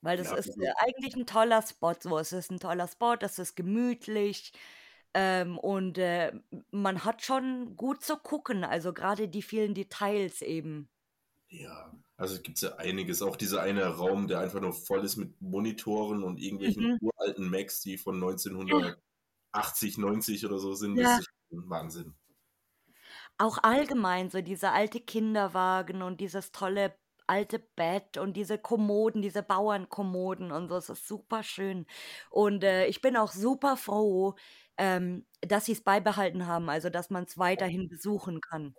Weil das Ja, ist also äh, eigentlich ein toller Spot. So, es ist ein toller Spot, es ist gemütlich ähm, und äh, man hat schon gut zu gucken. Also gerade die vielen Details eben. Ja, also gibt es ja einiges. Auch dieser eine Raum, der einfach nur voll ist mit Monitoren und irgendwelchen Mhm. uralten Macs, die von 1900 80, 90 oder so sind, Ja. das ist Wahnsinn. Auch allgemein so dieser alte Kinderwagen und dieses tolle alte Bett und diese Kommoden, diese Bauernkommoden und so. Es ist super schön. Und äh, ich bin auch super froh, ähm, dass sie es beibehalten haben, also dass man es weiterhin besuchen kann.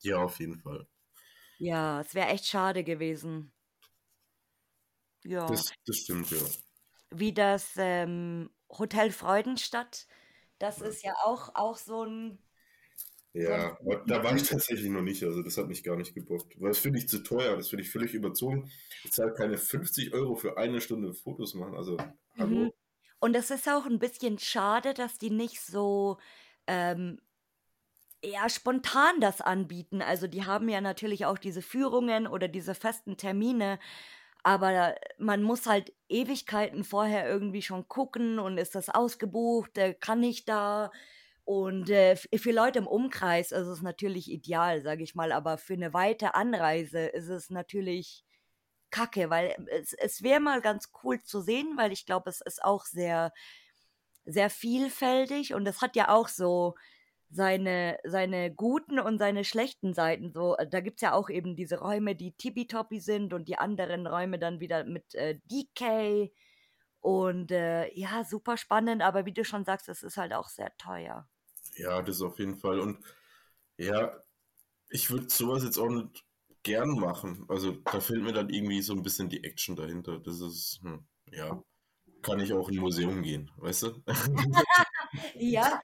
Ja, auf jeden Fall. Ja, es wäre echt schade gewesen. Ja. Das, das stimmt, ja. Wie das ähm, Hotel Freudenstadt. Das ist ja auch, auch so ein Ja, so aber da war ich tatsächlich noch nicht, also das hat mich gar nicht gebockt. Weil das finde ich zu teuer, das finde ich völlig überzogen. Ich zahle keine 50 Euro für eine Stunde Fotos machen, also hallo. Und es ist auch ein bisschen schade, dass die nicht so ähm, eher spontan das anbieten. Also die haben ja natürlich auch diese Führungen oder diese festen Termine, aber man muss halt Ewigkeiten vorher irgendwie schon gucken und ist das ausgebucht, äh, kann ich da? Und äh, für Leute im Umkreis ist es natürlich ideal, sage ich mal, aber für eine weite Anreise ist es natürlich kacke, weil es, es wäre mal ganz cool zu sehen, weil ich glaube, es ist auch sehr, sehr vielfältig und es hat ja auch so seine, seine guten und seine schlechten Seiten. So, äh, da gibt es ja auch eben diese Räume, die tippitoppi sind und die anderen Räume dann wieder mit äh, DK. Und äh, ja, super spannend, aber wie du schon sagst, es ist halt auch sehr teuer. Ja, das auf jeden Fall. Und ja, ich würde sowas jetzt auch nicht gern machen. Also da fehlt mir dann irgendwie so ein bisschen die Action dahinter. Das ist, hm, ja, kann ich auch in ein Museum gehen, weißt du? Ja,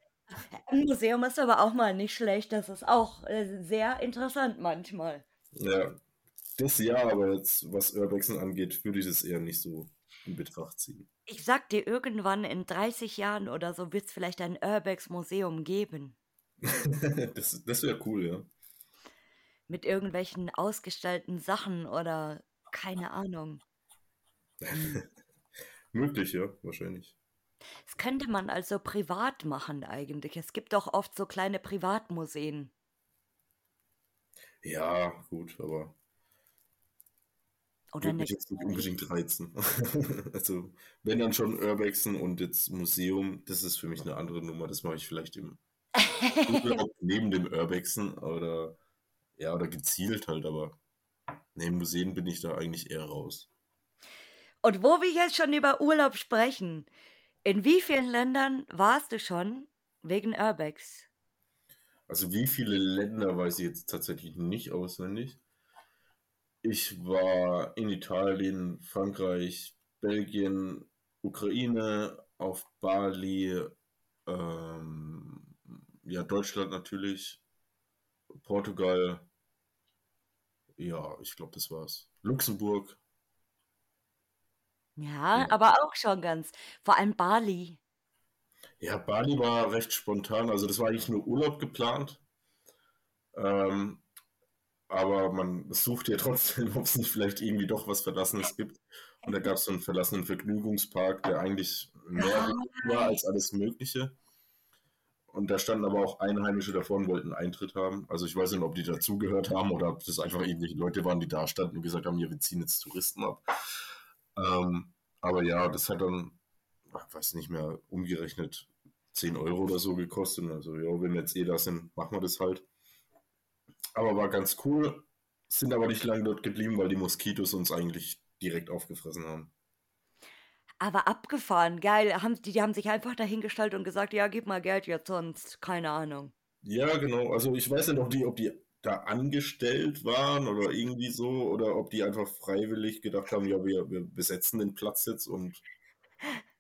ein Museum ist aber auch mal nicht schlecht. Das ist auch äh, sehr interessant manchmal. Ja, das ja, aber jetzt, was Urbexen angeht, würde ich das eher nicht so in Betracht ziehen. Ich sag dir, irgendwann in 30 Jahren oder so wird es vielleicht ein Urbex-Museum geben. Das, das wäre cool, ja. Mit irgendwelchen ausgestellten Sachen oder keine Ahnung. Möglich, ja, wahrscheinlich. Das könnte man also privat machen eigentlich. Es gibt doch oft so kleine Privatmuseen. Ja, gut, aber Oder mich jetzt nicht unbedingt reizen. Also, wenn dann schon Urbexen und jetzt Museum, das ist für mich eine andere Nummer. Das mache ich vielleicht im neben dem Urbexen oder ja, oder gezielt halt, aber neben Museen bin ich da eigentlich eher raus. Und wo wir jetzt schon über Urlaub sprechen, in wie vielen Ländern warst du schon wegen Urbex? Also wie viele Länder weiß ich jetzt tatsächlich nicht auswendig. Ich war in Italien, Frankreich, Belgien, Ukraine, auf Bali, ähm, ja, Deutschland natürlich, Portugal, ja, ich glaube, das war's. Luxemburg, Ja, ja. aber auch schon ganz. Vor allem Bali. Ja, Bali war recht spontan, also das war eigentlich nur Urlaub geplant. Ähm, Aber man sucht ja trotzdem, ob es nicht vielleicht irgendwie doch was Verlassenes gibt. Und da gab es so einen verlassenen Vergnügungspark, der eigentlich mehr Ah, war als alles Mögliche. Und da standen aber auch Einheimische davor und wollten Eintritt haben. Also ich weiß nicht, ob die dazugehört haben oder ob das einfach irgendwelche Leute waren, die da standen und gesagt haben, ja, wir ziehen jetzt Touristen ab. Ähm, aber ja, das hat dann, ich weiß nicht mehr, umgerechnet 10 Euro oder so gekostet. Also ja, wenn wir jetzt eh da sind, machen wir das halt. Aber war ganz cool, sind aber nicht lange dort geblieben, weil die Moskitos uns eigentlich direkt aufgefressen haben. Aber abgefahren, geil. Haben, die, die haben sich einfach dahingestellt und gesagt, ja, gib mal Geld jetzt sonst. Keine Ahnung. Ja, genau. Also ich weiß nicht, ob die, ob die da angestellt waren oder irgendwie so, oder ob die einfach freiwillig gedacht haben, ja, wir, wir besetzen den Platz jetzt und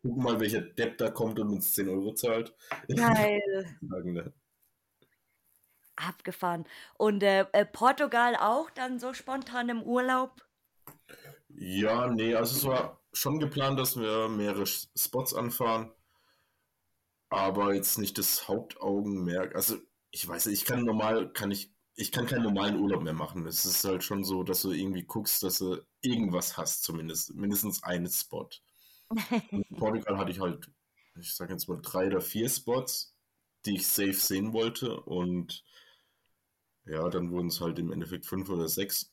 gucken mal, welcher Depp da kommt und uns 10 Euro zahlt. Geil. Ne? Abgefahren. Und äh, äh, Portugal auch dann so spontan im Urlaub? Ja, nee, also es war schon geplant, dass wir mehrere Spots anfahren, aber jetzt nicht das Hauptaugenmerk. Also ich weiß nicht, ich kann normal, kann ich, ich kann keinen normalen Urlaub mehr machen. Es ist halt schon so, dass du irgendwie guckst, dass du irgendwas hast, zumindest, mindestens einen Spot. In Portugal hatte ich halt, ich sage jetzt mal drei oder vier Spots, die ich safe sehen wollte und ja, dann wurden es halt im Endeffekt fünf oder sechs.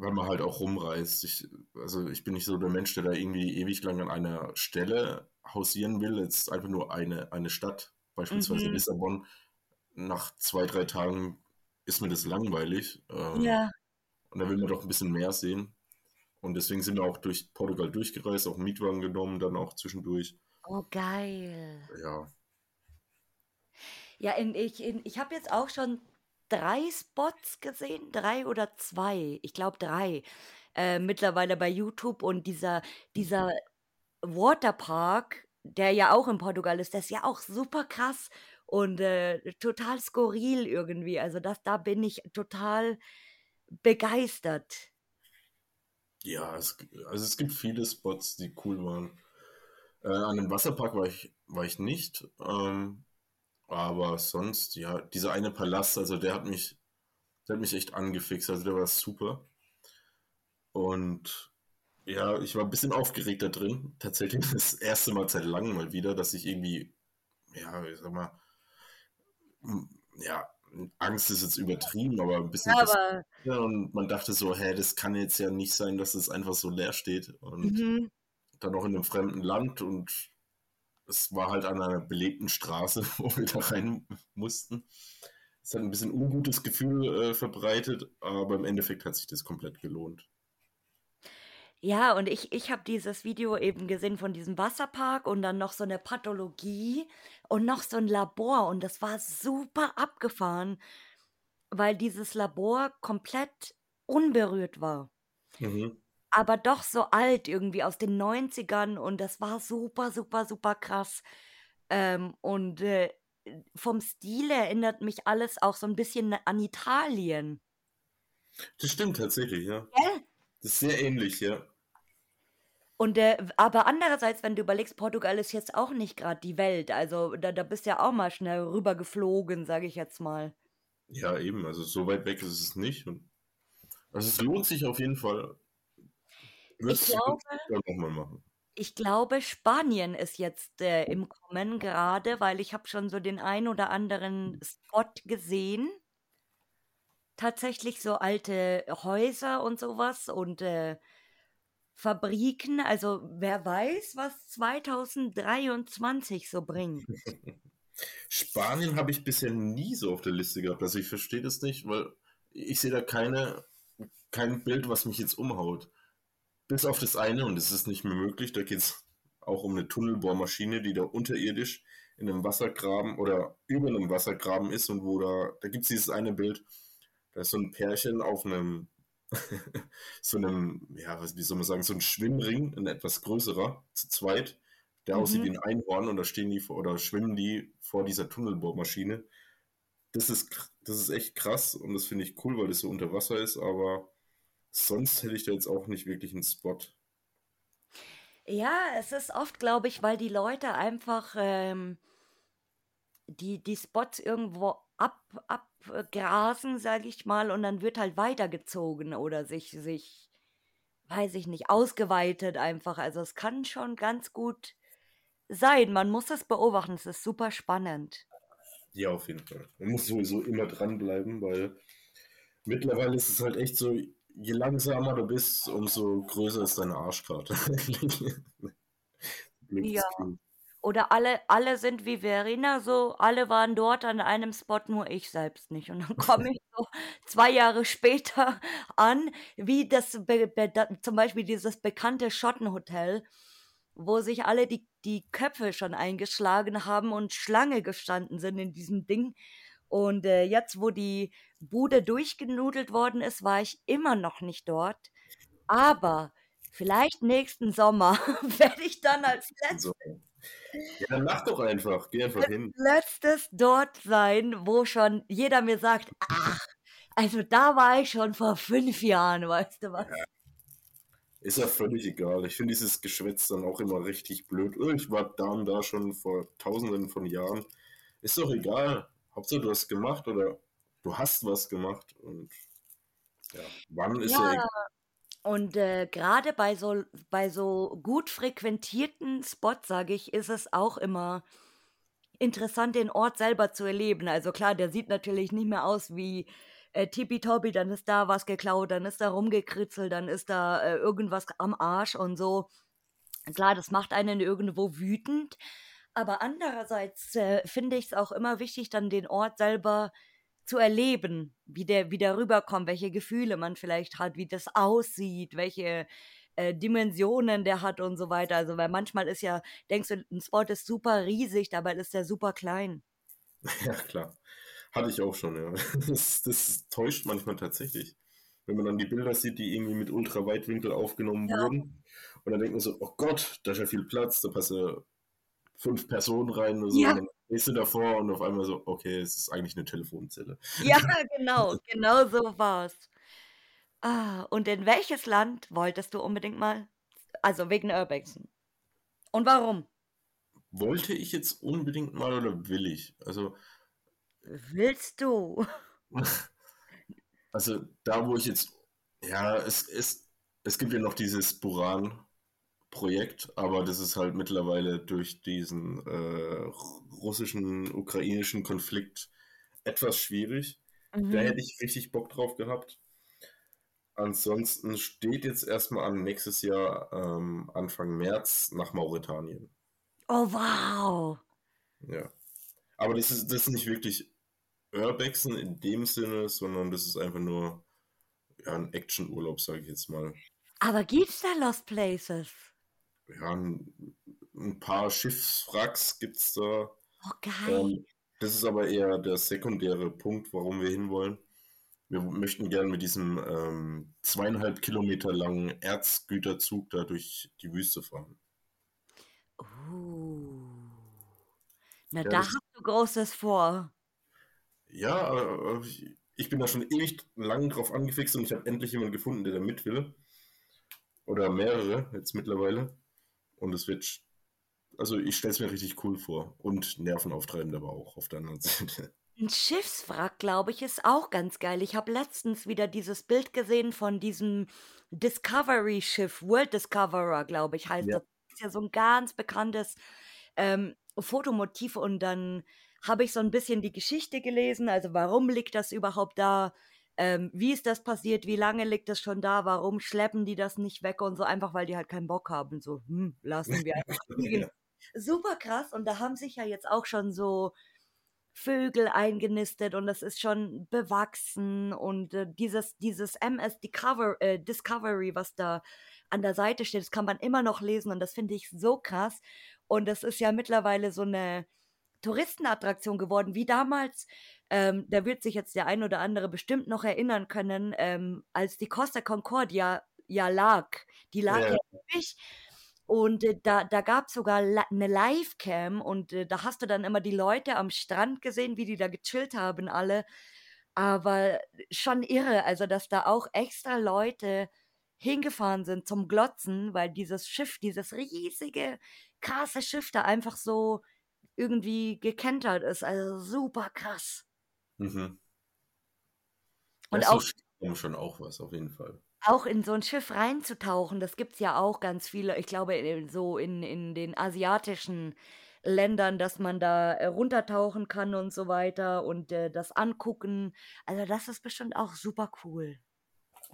Weil man halt auch rumreist. Ich, also ich bin nicht so der Mensch, der da irgendwie ewig lang an einer Stelle hausieren will. Jetzt einfach nur eine, eine Stadt, beispielsweise Mhm. Lissabon. Nach zwei, drei Tagen ist mir das langweilig. Ähm, Ja. und da will man doch ein bisschen mehr sehen. Und deswegen sind wir auch durch Portugal durchgereist, auch einen Mietwagen genommen, dann auch zwischendurch. Oh, geil. Ja, Ja, in, ich, in, ich habe jetzt auch schon drei Spots gesehen, drei oder zwei, ich glaube drei, äh, mittlerweile bei YouTube und dieser, dieser Waterpark, der ja auch in Portugal ist, der ist ja auch super krass und äh, total skurril irgendwie. Also das, da bin ich total begeistert. ja es, also es gibt viele Spots, die cool waren. Äh, an dem Wasserpark war ich, war ich nicht. Ähm, aber sonst, ja, dieser eine Palast, also der hat mich, der hat mich echt angefixt. Also der war super. Und ja, ich war ein bisschen aufgeregt da drin. Tatsächlich das erste Mal seit langem mal wieder, dass ich irgendwie, ja, ich sag mal, ja, Angst ist jetzt übertrieben, aber ein bisschen Ja, aber Und man dachte so, hä, das kann jetzt ja nicht sein, dass es einfach so leer steht. Und mhm. dann noch in einem fremden Land und es war halt an einer belebten Straße, wo wir da rein mussten. Es hat ein bisschen ungutes Gefühl äh, verbreitet, aber im Endeffekt hat sich das komplett gelohnt. Ja, und ich, ich habe dieses Video eben gesehen von diesem Wasserpark und dann noch so eine Pathologie und noch so ein Labor und das war super abgefahren, weil dieses Labor komplett unberührt war, Mhm. Aber doch so alt irgendwie aus den 90ern und das war super, super, super krass. Ähm, und äh, vom Stil erinnert mich alles auch so ein bisschen an Italien. Das stimmt tatsächlich, ja. Gell? Das ist sehr ähnlich, ja. Und äh, aber andererseits, wenn du überlegst, Portugal ist jetzt auch nicht gerade die Welt. Also da, da bist ja auch mal schnell rüber geflogen, sage ich jetzt mal. Ja, eben, also so weit weg ist es nicht. Und also es lohnt sich auf jeden Fall. Ich glaube, nochmal machen. ich glaube, Spanien ist jetzt äh, im Kommen gerade, weil ich habe schon so den ein oder anderen Spot gesehen. Tatsächlich so alte Häuser und sowas und äh, Fabriken. Also wer weiß, was 2023 so bringt. Spanien habe ich bisher nie so auf der Liste gehabt. Also ich verstehe das nicht, weil ich sehe da keine, kein Bild, was mich jetzt umhaut. Bis auf das eine, und das ist nicht mehr möglich, da geht es auch um eine Tunnelbohrmaschine, die da unterirdisch in einem Wassergraben oder über einem Wassergraben ist und wo da, da gibt es dieses eine Bild, da ist so ein Pärchen auf einem, so einem, ja, was- wie soll man sagen, so ein Schwimmring, ein etwas größerer, zu zweit, der aussieht Mhm. wie ein Einhorn und da stehen die vor, oder schwimmen die vor dieser Tunnelbohrmaschine. Das ist, das ist echt krass und das finde ich cool, weil das so unter Wasser ist, aber sonst hätte ich da jetzt auch nicht wirklich einen Spot. Ja, es ist oft, glaube ich, weil die Leute einfach ähm, die, die Spots irgendwo ab, abgrasen, sage ich mal, und dann wird halt weitergezogen oder sich, sich, weiß ich nicht, ausgeweitet einfach. Also es kann schon ganz gut sein. Man muss es beobachten. Es ist super spannend. Ja, auf jeden Fall. Man muss sowieso immer dranbleiben, weil mittlerweile ist es halt echt so, je langsamer du bist, umso größer ist deine Arschkarte. Ja. Oder alle, alle sind wie Verena, so alle waren dort an einem Spot, nur ich selbst nicht. Und dann komme ich so zwei Jahre später an, wie das be, be, zum Beispiel dieses bekannte Schottenhotel, wo sich alle die, die Köpfe schon eingeschlagen haben und Schlange gestanden sind in diesem Ding. Und äh, jetzt, wo die Bude durchgenudelt worden ist, war ich immer noch nicht dort. Aber vielleicht nächsten Sommer werde ich dann als letztes. Ja, dann mach doch einfach. Geh einfach hin. letztes dort sein, wo schon jeder mir sagt, ach, also da war ich schon vor fünf Jahren, weißt du was? Ist ja völlig egal. Ich finde dieses Geschwätz dann auch immer richtig blöd. Oh, ich war da und da schon vor tausenden von Jahren. Ist doch egal. Hauptsache du hast gemacht oder du hast was gemacht. Und ja, wann ist ja, Ja, und äh, gerade bei so, bei so gut frequentierten Spots, sage ich, ist es auch immer interessant, den Ort selber zu erleben. Also klar, der sieht natürlich nicht mehr aus wie, äh, tippitoppi, dann ist da was geklaut, dann ist da rumgekritzelt, dann ist da äh, irgendwas am Arsch und so. Klar, das macht einen irgendwo wütend, aber andererseits äh, finde ich es auch immer wichtig, dann den Ort selber zu erleben, wie der, wie der rüberkommt, welche Gefühle man vielleicht hat, wie das aussieht, welche äh, Dimensionen der hat und so weiter. Also, weil manchmal ist ja, denkst du, ein Spot ist super riesig, dabei ist der super klein. Ja, klar. Hatte ich auch schon, ja. Das, das täuscht manchmal tatsächlich. Wenn man dann die Bilder sieht, die irgendwie mit Ultraweitwinkel aufgenommen ja. wurden. Und dann denkt man so, oh Gott, da ist ja viel Platz, da passen fünf Personen rein oder so. Ja. Und dann stehst du davor und auf einmal so, okay, es ist eigentlich eine Telefonzelle. Ja, genau, genau so war's. Ah, und in welches Land wolltest du unbedingt mal? Also wegen Urbexen. Und warum? Wollte ich jetzt unbedingt mal oder will ich? Also. Willst du? Also da, wo ich jetzt. Ja, es, es, es gibt ja noch dieses Buran-Projekt, aber das ist halt mittlerweile durch diesen äh, russischen, ukrainischen Konflikt etwas schwierig. Mhm. Da hätte ich richtig Bock drauf gehabt. Ansonsten steht jetzt erstmal an nächstes Jahr ähm, Anfang März nach Mauretanien. Oh, wow. Ja. Aber das ist, das ist nicht wirklich Urbexen in dem Sinne, sondern das ist einfach nur ja, ein Action-Urlaub, sage ich jetzt mal. Aber gibt's da Lost Places? Ja, ein, ein paar Schiffswracks gibt's da. Oh, geil. Ähm, das ist aber eher der sekundäre Punkt, warum wir hinwollen. Wir möchten gerne mit diesem ähm, zweieinhalb Kilometer langen Erzgüterzug da durch die Wüste fahren. Oh. Na, ja, da hast du Großes vor. Ja, äh, ich bin da schon ewig lang drauf angefixt und ich habe endlich jemanden gefunden, der da mit will. Oder mehrere jetzt mittlerweile. Und es wird, also ich stelle es mir richtig cool vor. Und nervenauftreibend aber auch auf der anderen Seite. Ein Schiffswrack, glaube ich, ist auch ganz geil. Ich habe letztens wieder dieses Bild gesehen von diesem Discovery-Schiff, World Discoverer, glaube ich, heißt ja. das. das. ist ja so ein ganz bekanntes ähm, Fotomotiv und dann habe ich so ein bisschen die Geschichte gelesen, also warum liegt das überhaupt da? Ähm, wie ist das passiert? Wie lange liegt das schon da? Warum schleppen die das nicht weg und so? Einfach weil die halt keinen Bock haben. So, hm, lassen wir einfach liegen. Super krass. Und da haben sich ja jetzt auch schon so Vögel eingenistet und das ist schon bewachsen und äh, dieses, dieses MS äh, Discovery, was da an der Seite steht, das kann man immer noch lesen und das finde ich so krass. Und das ist ja mittlerweile so eine Touristenattraktion geworden, wie damals. Ähm, da wird sich jetzt der ein oder andere bestimmt noch erinnern können, ähm, als die Costa Concordia ja lag. Die lag ja, nicht und äh, da, da gab es sogar eine Livecam und äh, da hast du dann immer die Leute am Strand gesehen, wie die da gechillt haben, alle. Aber schon irre, also dass da auch extra Leute hingefahren sind zum Glotzen, weil dieses Schiff, dieses riesige, krasse Schiff da einfach so irgendwie gekentert ist. Also super krass. Mhm. Und das auch. schon auch was, auf jeden Fall. Auch in so ein Schiff reinzutauchen, das gibt's ja auch ganz viele. Ich glaube, äh, so in in den asiatischen Ländern, dass man da, äh, runtertauchen kann und so weiter und, äh, das angucken. Also, das ist bestimmt auch super cool.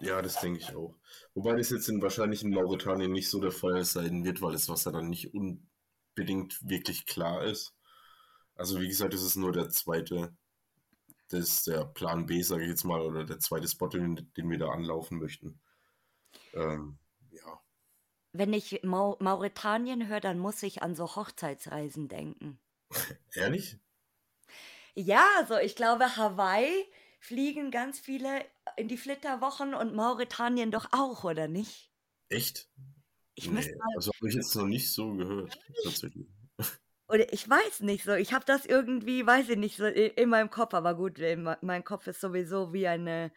Ja, das denke ich auch. Wobei das jetzt in wahrscheinlich in Mauretanien nicht so der Fall sein wird, weil das Wasser dann nicht unbedingt wirklich klar ist. Also, wie gesagt, das ist nur der zweite das ist der Plan B, sage ich jetzt mal, oder der zweite Spot, den, den wir da anlaufen möchten. Ähm, ja. Wenn ich Mau Mauretanien höre, dann muss ich an so Hochzeitsreisen denken. Ehrlich? Ja, also ich glaube, Hawaii fliegen ganz viele in die Flitterwochen und Mauretanien doch auch, oder nicht? Echt? Ich nee, mal... Also habe ich jetzt noch nicht so gehört, tatsächlich. Oder ich weiß nicht so. Ich habe das irgendwie, weiß ich nicht, so in meinem Kopf. Aber gut, mein Kopf ist sowieso wie eine,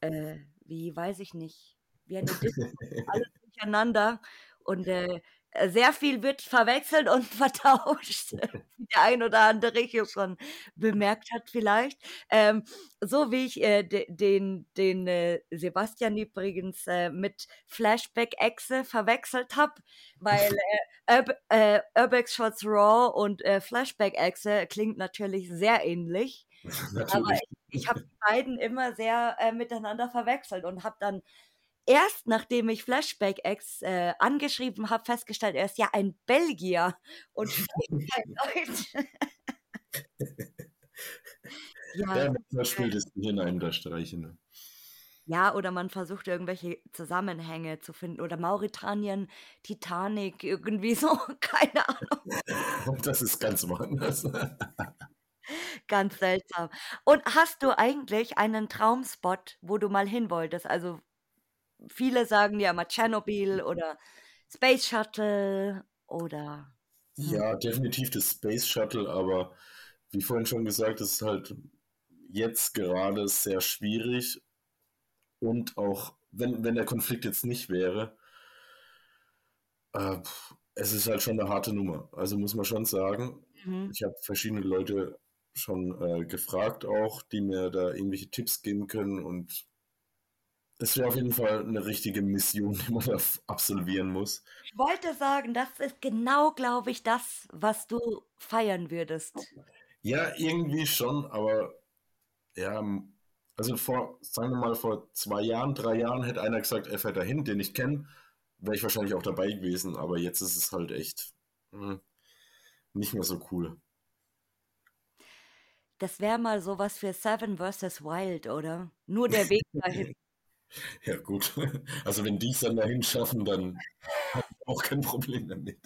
äh, wie weiß ich nicht, wie eine Disco, alles durcheinander. Und äh, sehr viel wird verwechselt und vertauscht, wie der ein oder andere hier schon bemerkt hat vielleicht. Ähm, so wie ich äh, de, den, den äh, Sebastian übrigens äh, mit Flashback-Echse verwechselt habe, weil äh, äh, Urbex Shots Raw und äh, Flashback-Echse klingt natürlich sehr ähnlich. natürlich. Aber ich, ich habe die beiden immer sehr äh, miteinander verwechselt und habe dann erst nachdem ich Flashback X äh, angeschrieben habe, festgestellt, er ist ja ein Belgier und kein Deutsch. ja, ja manchmal spielt es hinein, da Streiche. Ne? Ja, oder man versucht irgendwelche Zusammenhänge zu finden. Oder Mauretanien, Titanic, irgendwie so, keine Ahnung. Das ist ganz woanders. Ganz seltsam. Und hast du eigentlich einen Traumspot, wo du mal hin wolltest? Also viele sagen ja mal Tschernobyl oder Space Shuttle oder. Hm. Ja, definitiv das Space Shuttle, aber wie vorhin schon gesagt, ist halt jetzt gerade sehr schwierig und auch, wenn, wenn der Konflikt jetzt nicht wäre, äh, es ist halt schon eine harte Nummer. Also muss man schon sagen, mhm. ich habe verschiedene Leute schon äh, gefragt auch, die mir da irgendwelche Tipps geben können und das wäre auf jeden Fall eine richtige Mission, die man da absolvieren muss. Ich wollte sagen, das ist genau, glaube ich, das, was du feiern würdest. Ja, irgendwie schon, aber ja, also vor, sagen wir mal, vor zwei Jahren, drei Jahren hätte einer gesagt, er fährt dahin, den ich kenne, wäre ich wahrscheinlich auch dabei gewesen, aber jetzt ist es halt echt mh, hm, nicht mehr so cool. Das wäre mal sowas für Seven vs. Wild, oder? Nur der Weg dahin. Ja, gut. Also wenn die es dann dahin schaffen, dann habe ich auch kein Problem damit.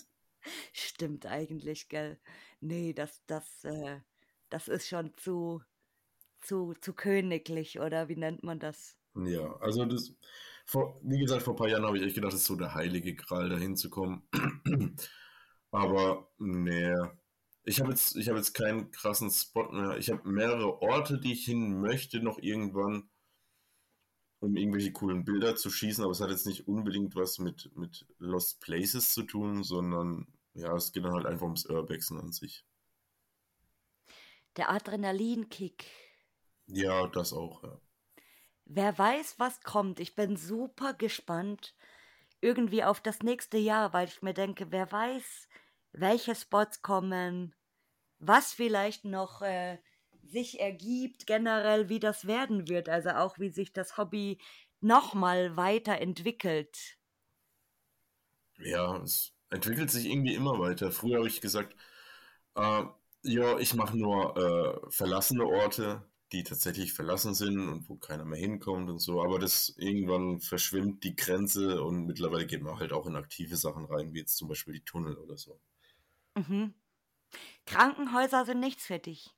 Stimmt eigentlich, gell? Nee, das, das, äh, das ist schon zu, zu, zu königlich, oder wie nennt man das? Ja, also das, vor, wie gesagt, vor ein paar Jahren habe ich echt gedacht, das ist so der heilige Gral, da hinzukommen. Aber nee, ich habe jetzt, hab jetzt keinen krassen Spot mehr. Ich habe mehrere Orte, die ich hin möchte, noch irgendwann, um irgendwelche coolen Bilder zu schießen, aber es hat jetzt nicht unbedingt was mit, mit Lost Places zu tun, sondern ja, es geht dann halt einfach ums Urbexen an sich. Der Adrenalinkick. Ja, das auch, ja. Wer weiß, was kommt. Ich bin super gespannt irgendwie auf das nächste Jahr, weil ich mir denke, wer weiß, welche Spots kommen, was vielleicht noch äh, sich ergibt, generell, wie das werden wird, also auch wie sich das Hobby nochmal weiterentwickelt. Ja, es entwickelt sich irgendwie immer weiter. Früher habe ich gesagt, äh, ja, ich mache nur äh, verlassene Orte, die tatsächlich verlassen sind und wo keiner mehr hinkommt und so. Aber das irgendwann verschwimmt die Grenze und mittlerweile geht man halt auch in aktive Sachen rein, wie jetzt zum Beispiel die Tunnel oder so. Mhm. Krankenhäuser sind nichts für dich.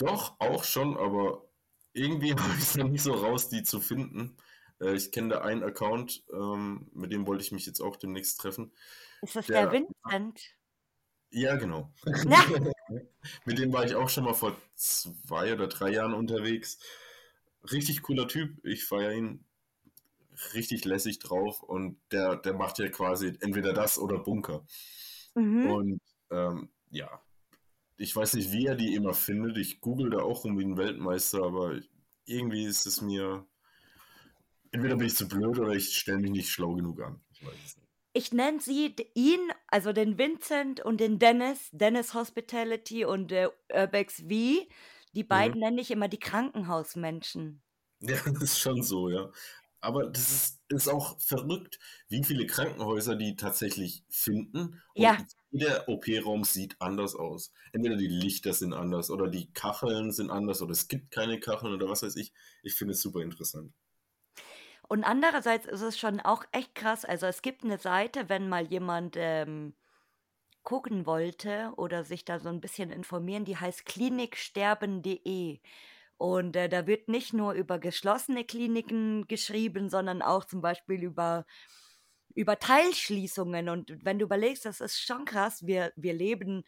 Doch, auch schon, aber irgendwie habe ich es noch nicht so raus, die zu finden. Äh, ich kenne da einen Account, ähm, mit dem wollte ich mich jetzt auch demnächst treffen. Ist das der, der Vincent? Ja, genau. Mit dem war ich auch schon mal vor zwei oder drei Jahren unterwegs. Richtig cooler Typ. Ich feiere ihn richtig lässig drauf und der, der macht ja quasi entweder das oder Bunker. Mhm. Und ähm, ja, ich weiß nicht, wie er die immer findet. Ich google da auch rum wie ein Weltmeister, aber irgendwie ist es mir. Entweder bin ich zu blöd oder ich stelle mich nicht schlau genug an. Ich weiß es nicht. Ich nenne sie ihn, also den Vincent und den Dennis, Dennis Hospitality und äh, Urbex V. Die beiden mhm. nenne ich immer die Krankenhausmenschen. Ja, das ist schon so, ja. Aber das ist, ist auch verrückt, wie viele Krankenhäuser die tatsächlich finden. Und ja. jeder OP-Raum sieht anders aus. Entweder die Lichter sind anders oder die Kacheln sind anders oder es gibt keine Kacheln oder was weiß ich. Ich finde es super interessant. Und andererseits ist es schon auch echt krass. Also es gibt eine Seite, wenn mal jemand ähm, gucken wollte oder sich da so ein bisschen informieren, die heißt kliniksterben.de. Und äh, da wird nicht nur über geschlossene Kliniken geschrieben, sondern auch zum Beispiel über, über Teilschließungen. Und wenn du überlegst, das ist schon krass, wir, wir leben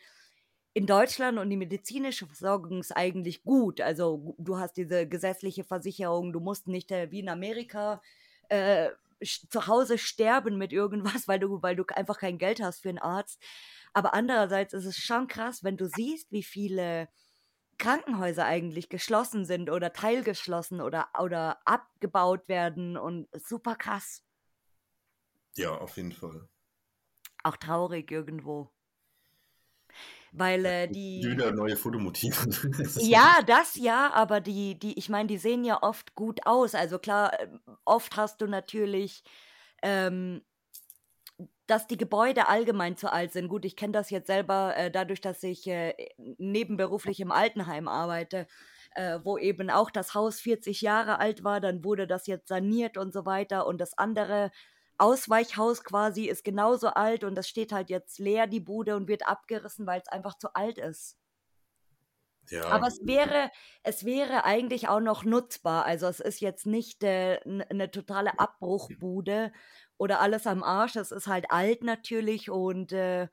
in Deutschland und die medizinische Versorgung ist eigentlich gut. Also du hast diese gesetzliche Versicherung, du musst nicht äh, wie in Amerika äh, zu Hause sterben mit irgendwas, weil du, weil du einfach kein Geld hast für einen Arzt. Aber andererseits ist es schon krass, wenn du siehst, wie viele Krankenhäuser eigentlich geschlossen sind oder teilgeschlossen oder, oder abgebaut werden und super krass. Ja, auf jeden Fall. Auch traurig irgendwo. weil äh, die. Wieder neue Fotomotive. ja, das ja, aber die, die, ich meine, die sehen ja oft gut aus. Also klar, ähm, oft hast du natürlich, ähm, dass die Gebäude allgemein zu alt sind. Gut, ich kenne das jetzt selber äh, dadurch, dass ich äh, nebenberuflich im Altenheim arbeite. Äh, wo eben auch das Haus 40 Jahre alt war, dann wurde das jetzt saniert und so weiter und das andere Ausweichhaus quasi ist genauso alt und das steht halt jetzt leer, die Bude, und wird abgerissen, weil es einfach zu alt ist. Ja. Aber es wäre, es wäre eigentlich auch noch nutzbar. Also es ist jetzt nicht äh, eine totale Abbruchbude oder alles am Arsch. Es ist halt alt natürlich und äh,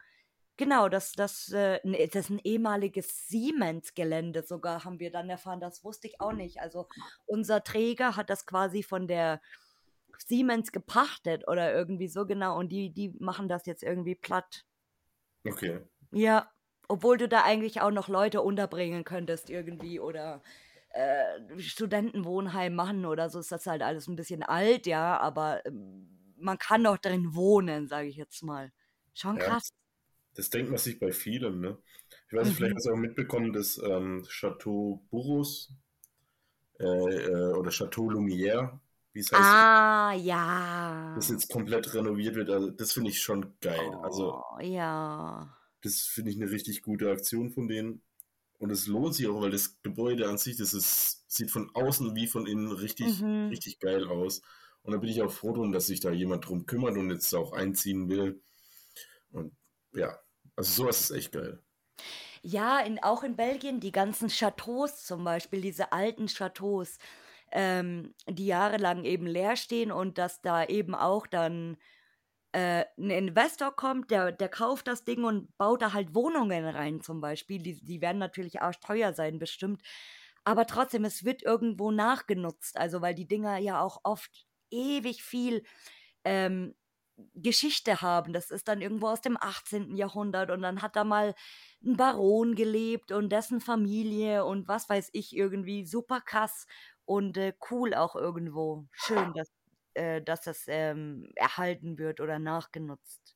genau, das, das, äh, das ist ein ehemaliges Siemens-Gelände sogar, haben wir dann erfahren. Das wusste ich auch nicht. Also unser Träger hat das quasi von der Siemens gepachtet oder irgendwie so genau und die, die machen das jetzt irgendwie platt. Okay. Ja, obwohl du da eigentlich auch noch Leute unterbringen könntest irgendwie oder äh, Studentenwohnheim machen oder so ist das halt alles ein bisschen alt, ja, aber äh, man kann doch drin wohnen, sage ich jetzt mal. Schon krass. Ja, das denkt man sich bei vielen, ne? Ich weiß nicht, mhm. vielleicht hast du auch mitbekommen, dass ähm, Chateau Bourros äh, äh oder Chateau Lumière wie es heißt. Ah, ja. Das jetzt komplett renoviert wird. Also, das finde ich schon geil. Also oh, also, ja. Das finde ich eine richtig gute Aktion von denen. Und es lohnt sich auch, weil das Gebäude an sich, das ist, sieht von außen wie von innen richtig, mhm. richtig geil aus. Und da bin ich auch froh drum, dass sich da jemand drum kümmert und jetzt auch einziehen will. Und ja, also sowas ist echt geil. Ja, in, auch in Belgien, die ganzen Chateaus zum Beispiel, diese alten Chateaus ähm, die jahrelang eben leer stehen und dass da eben auch dann äh, ein Investor kommt, der, der kauft das Ding und baut da halt Wohnungen rein zum Beispiel. Die, die werden natürlich arschteuer sein, bestimmt. Aber trotzdem, es wird irgendwo nachgenutzt. Also, weil die Dinger ja auch oft ewig viel ähm, Geschichte haben. Das ist dann irgendwo aus dem 18. Jahrhundert und dann hat da mal ein Baron gelebt und dessen Familie und was weiß ich irgendwie super krass und äh, cool auch irgendwo. Schön, dass, äh, dass das ähm, erhalten wird oder nachgenutzt.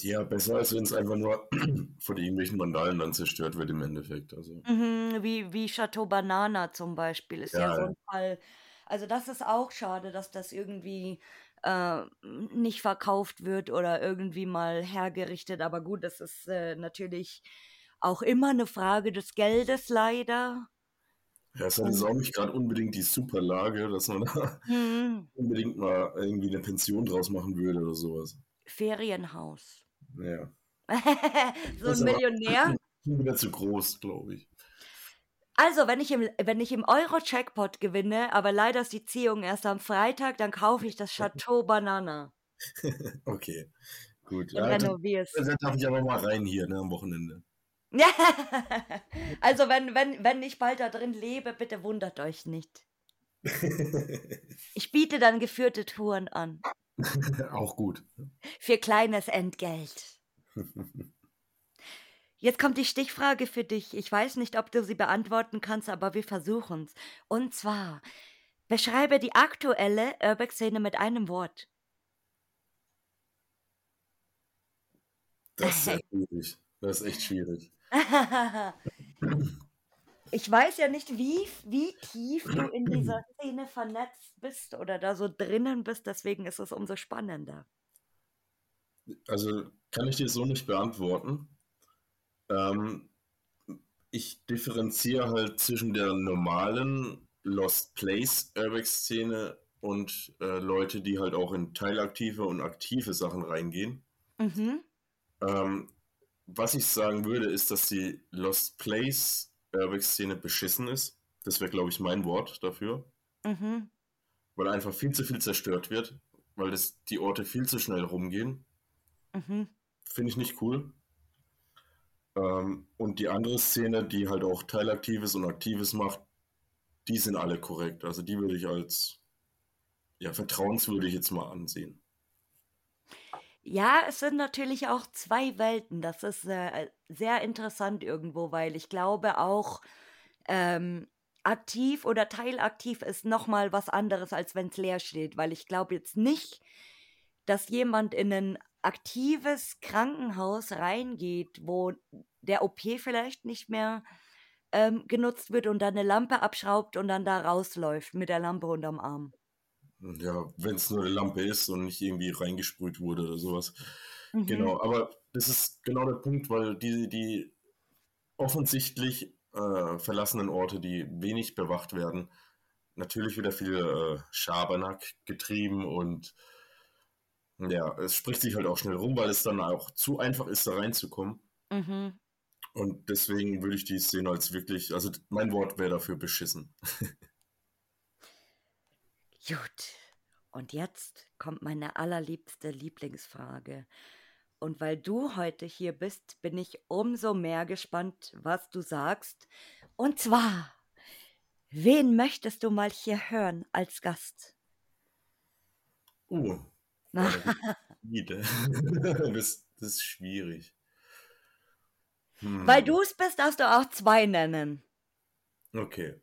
Ja, besser als wenn es einfach nur von irgendwelchen Vandalen dann zerstört wird im Endeffekt. Also. Mhm, wie, wie Chateau Banana zum Beispiel ist ja, ja so ein Fall. Also das ist auch schade, dass das irgendwie äh, nicht verkauft wird oder irgendwie mal hergerichtet. Aber gut, das ist äh, natürlich auch immer eine Frage des Geldes leider. Ja, es ist auch nicht gerade unbedingt die super Lage, dass man da mhm. unbedingt mal irgendwie eine Pension draus machen würde oder sowas. Ferienhaus. Ja. so ein Millionär. Wieder zu groß, glaube ich. Also, wenn ich im, wenn ich im Euro-Jackpot gewinne, aber leider ist die Ziehung erst am Freitag, dann kaufe ich das Chateau Banana. okay, gut. Und ja, renovierst. Dann darf ich aber mal rein hier ne, am Wochenende. also wenn, wenn, wenn ich bald da drin lebe, bitte wundert euch nicht. Ich biete dann geführte Touren an. Auch gut. Für kleines Entgelt. Jetzt kommt die Stichfrage für dich. Ich weiß nicht, ob du sie beantworten kannst, aber wir versuchen es. Und zwar, beschreibe die aktuelle Urbex-Szene mit einem Wort. Das ist sehr schwierig. Das ist echt schwierig. ich weiß ja nicht, wie, wie tief du in dieser Szene vernetzt bist oder da so drinnen bist, deswegen ist es umso spannender. Also kann ich dir so nicht beantworten. Ähm, ich differenziere halt zwischen der normalen Lost Place Urbex-Szene und äh, Leute, die halt auch in teilaktive und aktive Sachen reingehen. Mhm. Ähm, was ich sagen würde, ist, dass die Lost Place Urbex-Szene beschissen ist. Das wäre, glaube ich, mein Wort dafür. Mhm. Weil einfach viel zu viel zerstört wird, weil das, die Orte viel zu schnell rumgehen. Mhm. Finde ich nicht cool. Ähm, und die andere Szene, die halt auch Teilaktives und Aktives macht, die sind alle korrekt. Also die würde ich als ja, vertrauenswürdig jetzt mal ansehen. Ja, es sind natürlich auch zwei Welten. Das ist äh, sehr interessant irgendwo, weil ich glaube auch, ähm, aktiv oder teilaktiv ist nochmal was anderes, als wenn es leer steht, weil ich glaube jetzt nicht, dass jemand in ein aktives Krankenhaus reingeht, wo der OP vielleicht nicht mehr ähm, genutzt wird und dann eine Lampe abschraubt und dann da rausläuft mit der Lampe unterm Arm. Ja, wenn es nur eine Lampe ist und nicht irgendwie reingesprüht wurde oder sowas. Mhm. Genau, aber das ist genau der Punkt, weil die, die offensichtlich äh, verlassenen Orte, die wenig bewacht werden, natürlich wieder viel äh, Schabernack getrieben und ja, es spricht sich halt auch schnell rum, weil es dann auch zu einfach ist, da reinzukommen. Mhm. Und deswegen würde ich die sehen als wirklich, also mein Wort wäre dafür beschissen. Gut. Und jetzt kommt meine allerliebste Lieblingsfrage. Und weil du heute hier bist, bin ich umso mehr gespannt, was du sagst. Und zwar, wen möchtest du mal hier hören als Gast? Oh, das, das ist schwierig. Hm. Weil du es bist, darfst du auch zwei nennen. Okay.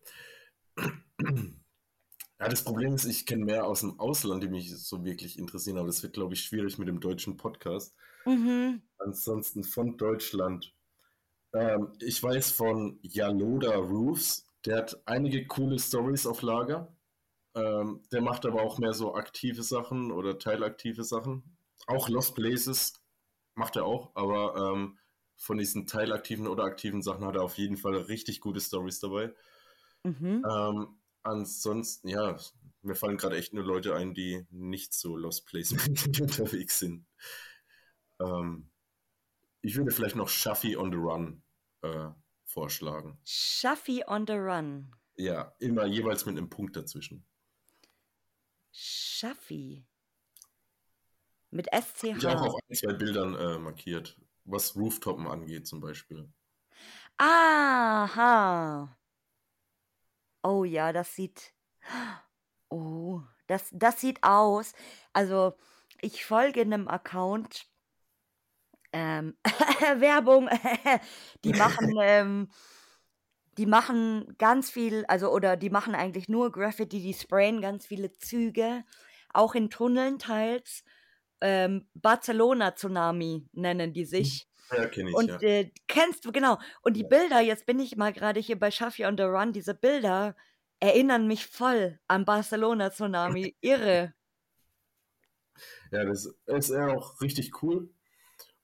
Ja, das Problem ist, ich kenne mehr aus dem Ausland, die mich so wirklich interessieren, aber das wird, glaube ich, schwierig mit dem deutschen Podcast. Mhm. Ansonsten von Deutschland. Ähm, ich weiß von Yaloda Roofs, der hat einige coole Stories auf Lager. Ähm, der macht aber auch mehr so aktive Sachen oder teilaktive Sachen. Auch Lost Places macht er auch, aber ähm, von diesen teilaktiven oder aktiven Sachen hat er auf jeden Fall richtig gute Stories dabei. Mhm. Ansonsten, ja, mir fallen gerade echt nur Leute ein, die nicht so Lost Placement unterwegs sind. Ähm, ich würde vielleicht noch Shuffy on the Run äh, vorschlagen. Shuffy on the Run. Ja, immer jeweils mit einem Punkt dazwischen. Shuffy. Mit SCH. Ich habe auch ein, zwei Bildern äh, markiert was Rooftoppen angeht zum Beispiel. Aha. Oh ja, das sieht. Oh, das, das sieht aus. Also, ich folge einem Account. Ähm, Werbung. die machen, ähm, die machen ganz viel, also oder die machen eigentlich nur Graffiti, die sprayen ganz viele Züge, auch in Tunneln teils ähm, Barcelona Tsunami nennen die sich. Ja, kenne ich, Und ja. äh, kennst du, genau. Und die Bilder, jetzt bin ich mal gerade hier bei Shafi on the Run, diese Bilder erinnern mich voll an Barcelona Tsunami. Irre. Ja, das ist ja auch richtig cool.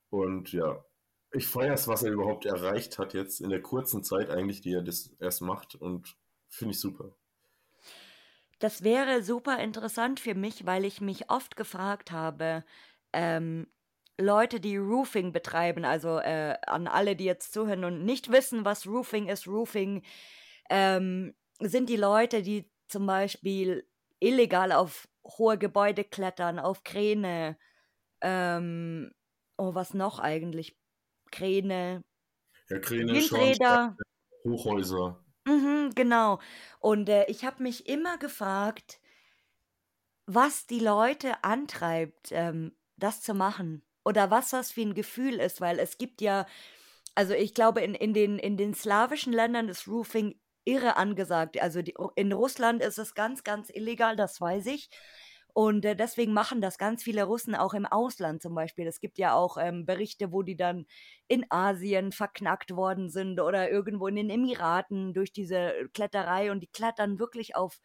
Und ja, ich feiere es, was er überhaupt erreicht hat jetzt in der kurzen Zeit eigentlich, die er das erst macht. Und finde ich super. Das wäre super interessant für mich, weil ich mich oft gefragt habe, ähm, Leute, die Roofing betreiben, also äh, an alle, die jetzt zuhören und nicht wissen, was Roofing ist, Roofing ähm, sind die Leute, die zum Beispiel illegal auf hohe Gebäude klettern, auf Kräne, ähm, oh, was noch eigentlich? Kräne, Ja, Kräne, Windräder. Hochhäuser. Mhm, genau. Und äh, ich habe mich immer gefragt, was die Leute antreibt, ähm, das zu machen. Oder was das für ein Gefühl ist, weil es gibt ja, also ich glaube, in, in, den, in den slawischen Ländern ist Roofing irre angesagt. Also die, in Russland ist es ganz, ganz illegal, das weiß ich. Und äh, deswegen machen das ganz viele Russen auch im Ausland zum Beispiel. Es gibt ja auch ähm, Berichte, wo die dann in Asien verknackt worden sind oder irgendwo in den Emiraten durch diese Kletterei und die klettern wirklich auf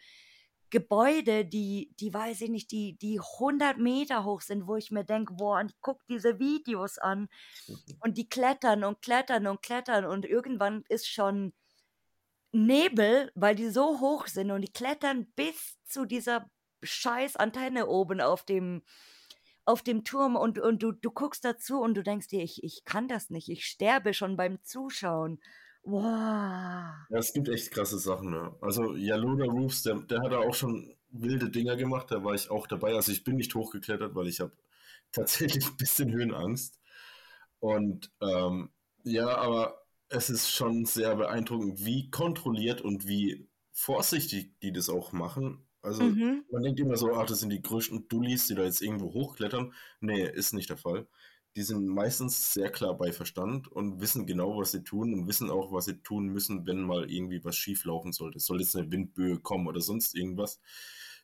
Gebäude, die, die weiß ich nicht, die, die 100 Meter hoch sind, wo ich mir denke, boah, und ich gucke diese Videos an. Und die klettern und klettern und klettern und irgendwann ist schon Nebel, weil die so hoch sind und die klettern bis zu dieser scheiß Antenne oben auf dem, auf dem Turm und, und du, du guckst dazu und du denkst dir, ich, ich kann das nicht, ich sterbe schon beim Zuschauen. Wow. Ja, es gibt echt krasse Sachen. Ne? Also Yaloda Roofs, der, der hat da auch schon wilde Dinger gemacht, da war ich auch dabei. Also ich bin nicht hochgeklettert, weil ich habe tatsächlich ein bisschen Höhenangst. Und ähm, ja, aber es ist schon sehr beeindruckend, wie kontrolliert und wie vorsichtig die das auch machen. Also Mhm. man denkt immer so, ach, das sind die größten Dullis, die da jetzt irgendwo hochklettern. Nee, ist nicht der Fall. Die sind meistens sehr klar bei Verstand und wissen genau, was sie tun und wissen auch, was sie tun müssen, wenn mal irgendwie was schief laufen sollte. Soll jetzt eine Windböe kommen oder sonst irgendwas,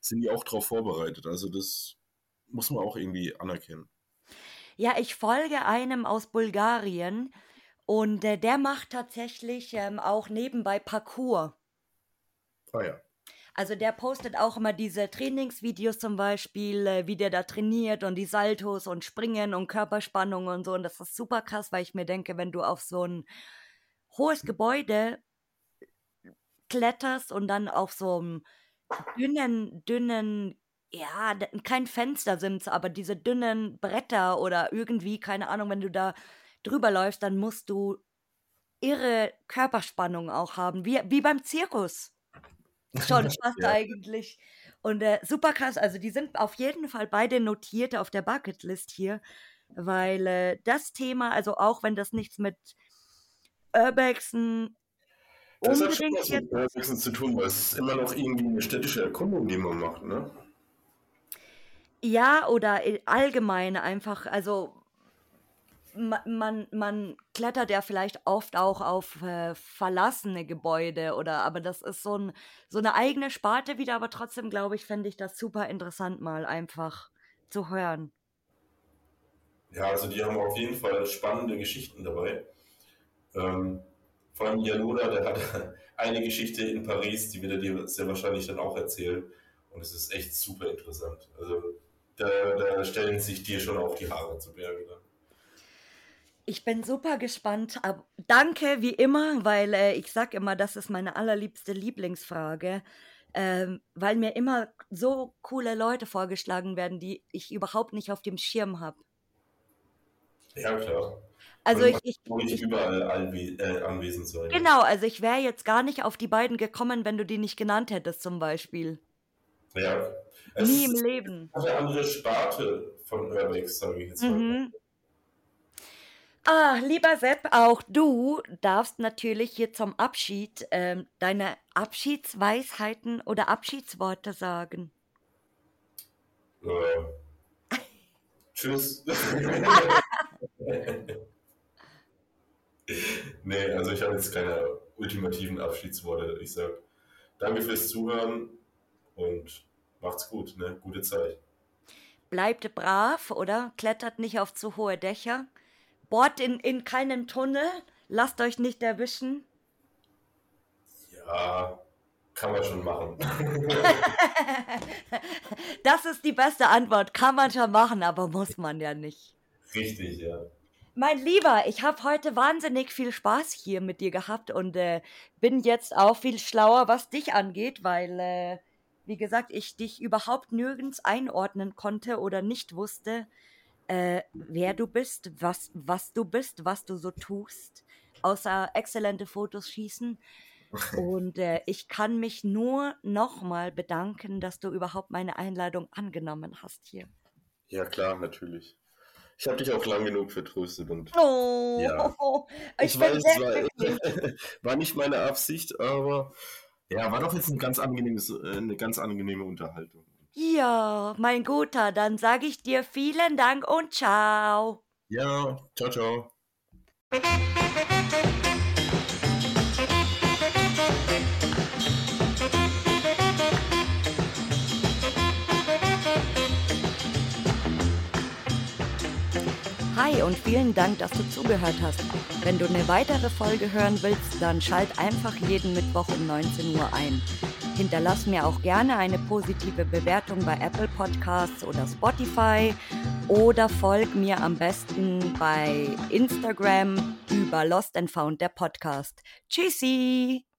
sind die auch darauf vorbereitet. Also das muss man auch irgendwie anerkennen. Ja, ich folge einem aus Bulgarien Und äh, der macht tatsächlich ähm, auch nebenbei Parkour. Ah ja. Also der postet auch immer diese Trainingsvideos zum Beispiel, äh, wie der da trainiert und die Saltos und Springen und Körperspannung und so. Und das ist super krass, weil ich mir denke, wenn du auf so ein hohes Gebäude kletterst und dann auf so einem dünnen, dünnen, ja, kein Fenster sind's, aber diese dünnen Bretter oder irgendwie, keine Ahnung, wenn du da drüber läufst, dann musst du irre Körperspannung auch haben, wie, wie beim Zirkus. Schon fast Ja. eigentlich. Und äh, super krass, also die sind auf jeden Fall beide notiert auf der Bucketlist hier, weil äh, das Thema, also auch wenn das nichts mit Urbexen Das hat schon was mit Urbexen zu tun, weil es ist immer noch irgendwie eine städtische Erkundung, die man macht, ne? Ja, oder i- allgemein einfach, also man, man klettert ja vielleicht oft auch auf äh, verlassene Gebäude oder, aber das ist so, ein, so eine eigene Sparte wieder, aber trotzdem glaube ich, fände ich das super interessant mal einfach zu hören. Ja, also die haben auf jeden Fall spannende Geschichten dabei. Ähm, vor allem Janoda, der hat eine Geschichte in Paris, die wird er dir sehr wahrscheinlich dann auch erzählen. Und es ist echt super interessant. Also da, da stellen sich dir schon auch die Haare zu Berge dann. Ich bin super gespannt. ab- Danke wie immer, weil äh, ich sag immer, das ist meine allerliebste Lieblingsfrage, ähm, weil mir immer so coole Leute vorgeschlagen werden, die ich überhaupt nicht auf dem Schirm habe. Ja, klar. Also ich, ich, nicht ich überall anwe äh, anwesend sein. genau, also ich wäre jetzt gar nicht auf die beiden gekommen, wenn du die nicht genannt hättest zum Beispiel. Ja. Es Nie im Leben. eine andere Sparte von Urbex, sage ich jetzt mal. Mhm. Ah, lieber Sepp, auch du darfst natürlich hier zum Abschied ähm, deine Abschiedsweisheiten oder Abschiedsworte sagen. Äh, tschüss. nee, also ich habe jetzt keine ultimativen Abschiedsworte. Ich sage danke fürs Zuhören und macht's gut, ne? Gute Zeit. Bleibt brav, oder? Klettert nicht auf zu hohe Dächer. Bohrt in, in keinen Tunnel. Lasst euch nicht erwischen. Ja, kann man schon machen. Das ist die beste Antwort. Kann man schon machen, aber muss man ja nicht. Richtig, ja. Mein Lieber, ich habe heute wahnsinnig viel Spaß hier mit dir gehabt und äh, bin jetzt auch viel schlauer, was dich angeht, weil, äh, wie gesagt, ich dich überhaupt nirgends einordnen konnte oder nicht wusste, äh, wer du bist, was, was du bist, was du so tust, außer exzellente Fotos schießen. Und äh, ich kann mich nur nochmal bedanken, dass du überhaupt meine Einladung angenommen hast hier. Ja, klar, natürlich. Ich habe dich auch lang genug vertröstet und Oh, Ja. ich, ich weiß, es war, war nicht meine Absicht, aber ja, war doch jetzt ein ganz angenehmes, äh, eine ganz angenehme Unterhaltung. Ja, mein Guter, dann sage ich dir vielen Dank und ciao. Ja, ciao, ciao. Hi und vielen Dank, dass du zugehört hast. Wenn du eine weitere Folge hören willst, dann schalt einfach jeden Mittwoch um 19 Uhr ein. Hinterlass mir auch gerne eine positive Bewertung bei Apple Podcasts oder Spotify oder folg mir am besten bei Instagram über Lost and Found der Podcast. Tschüssi!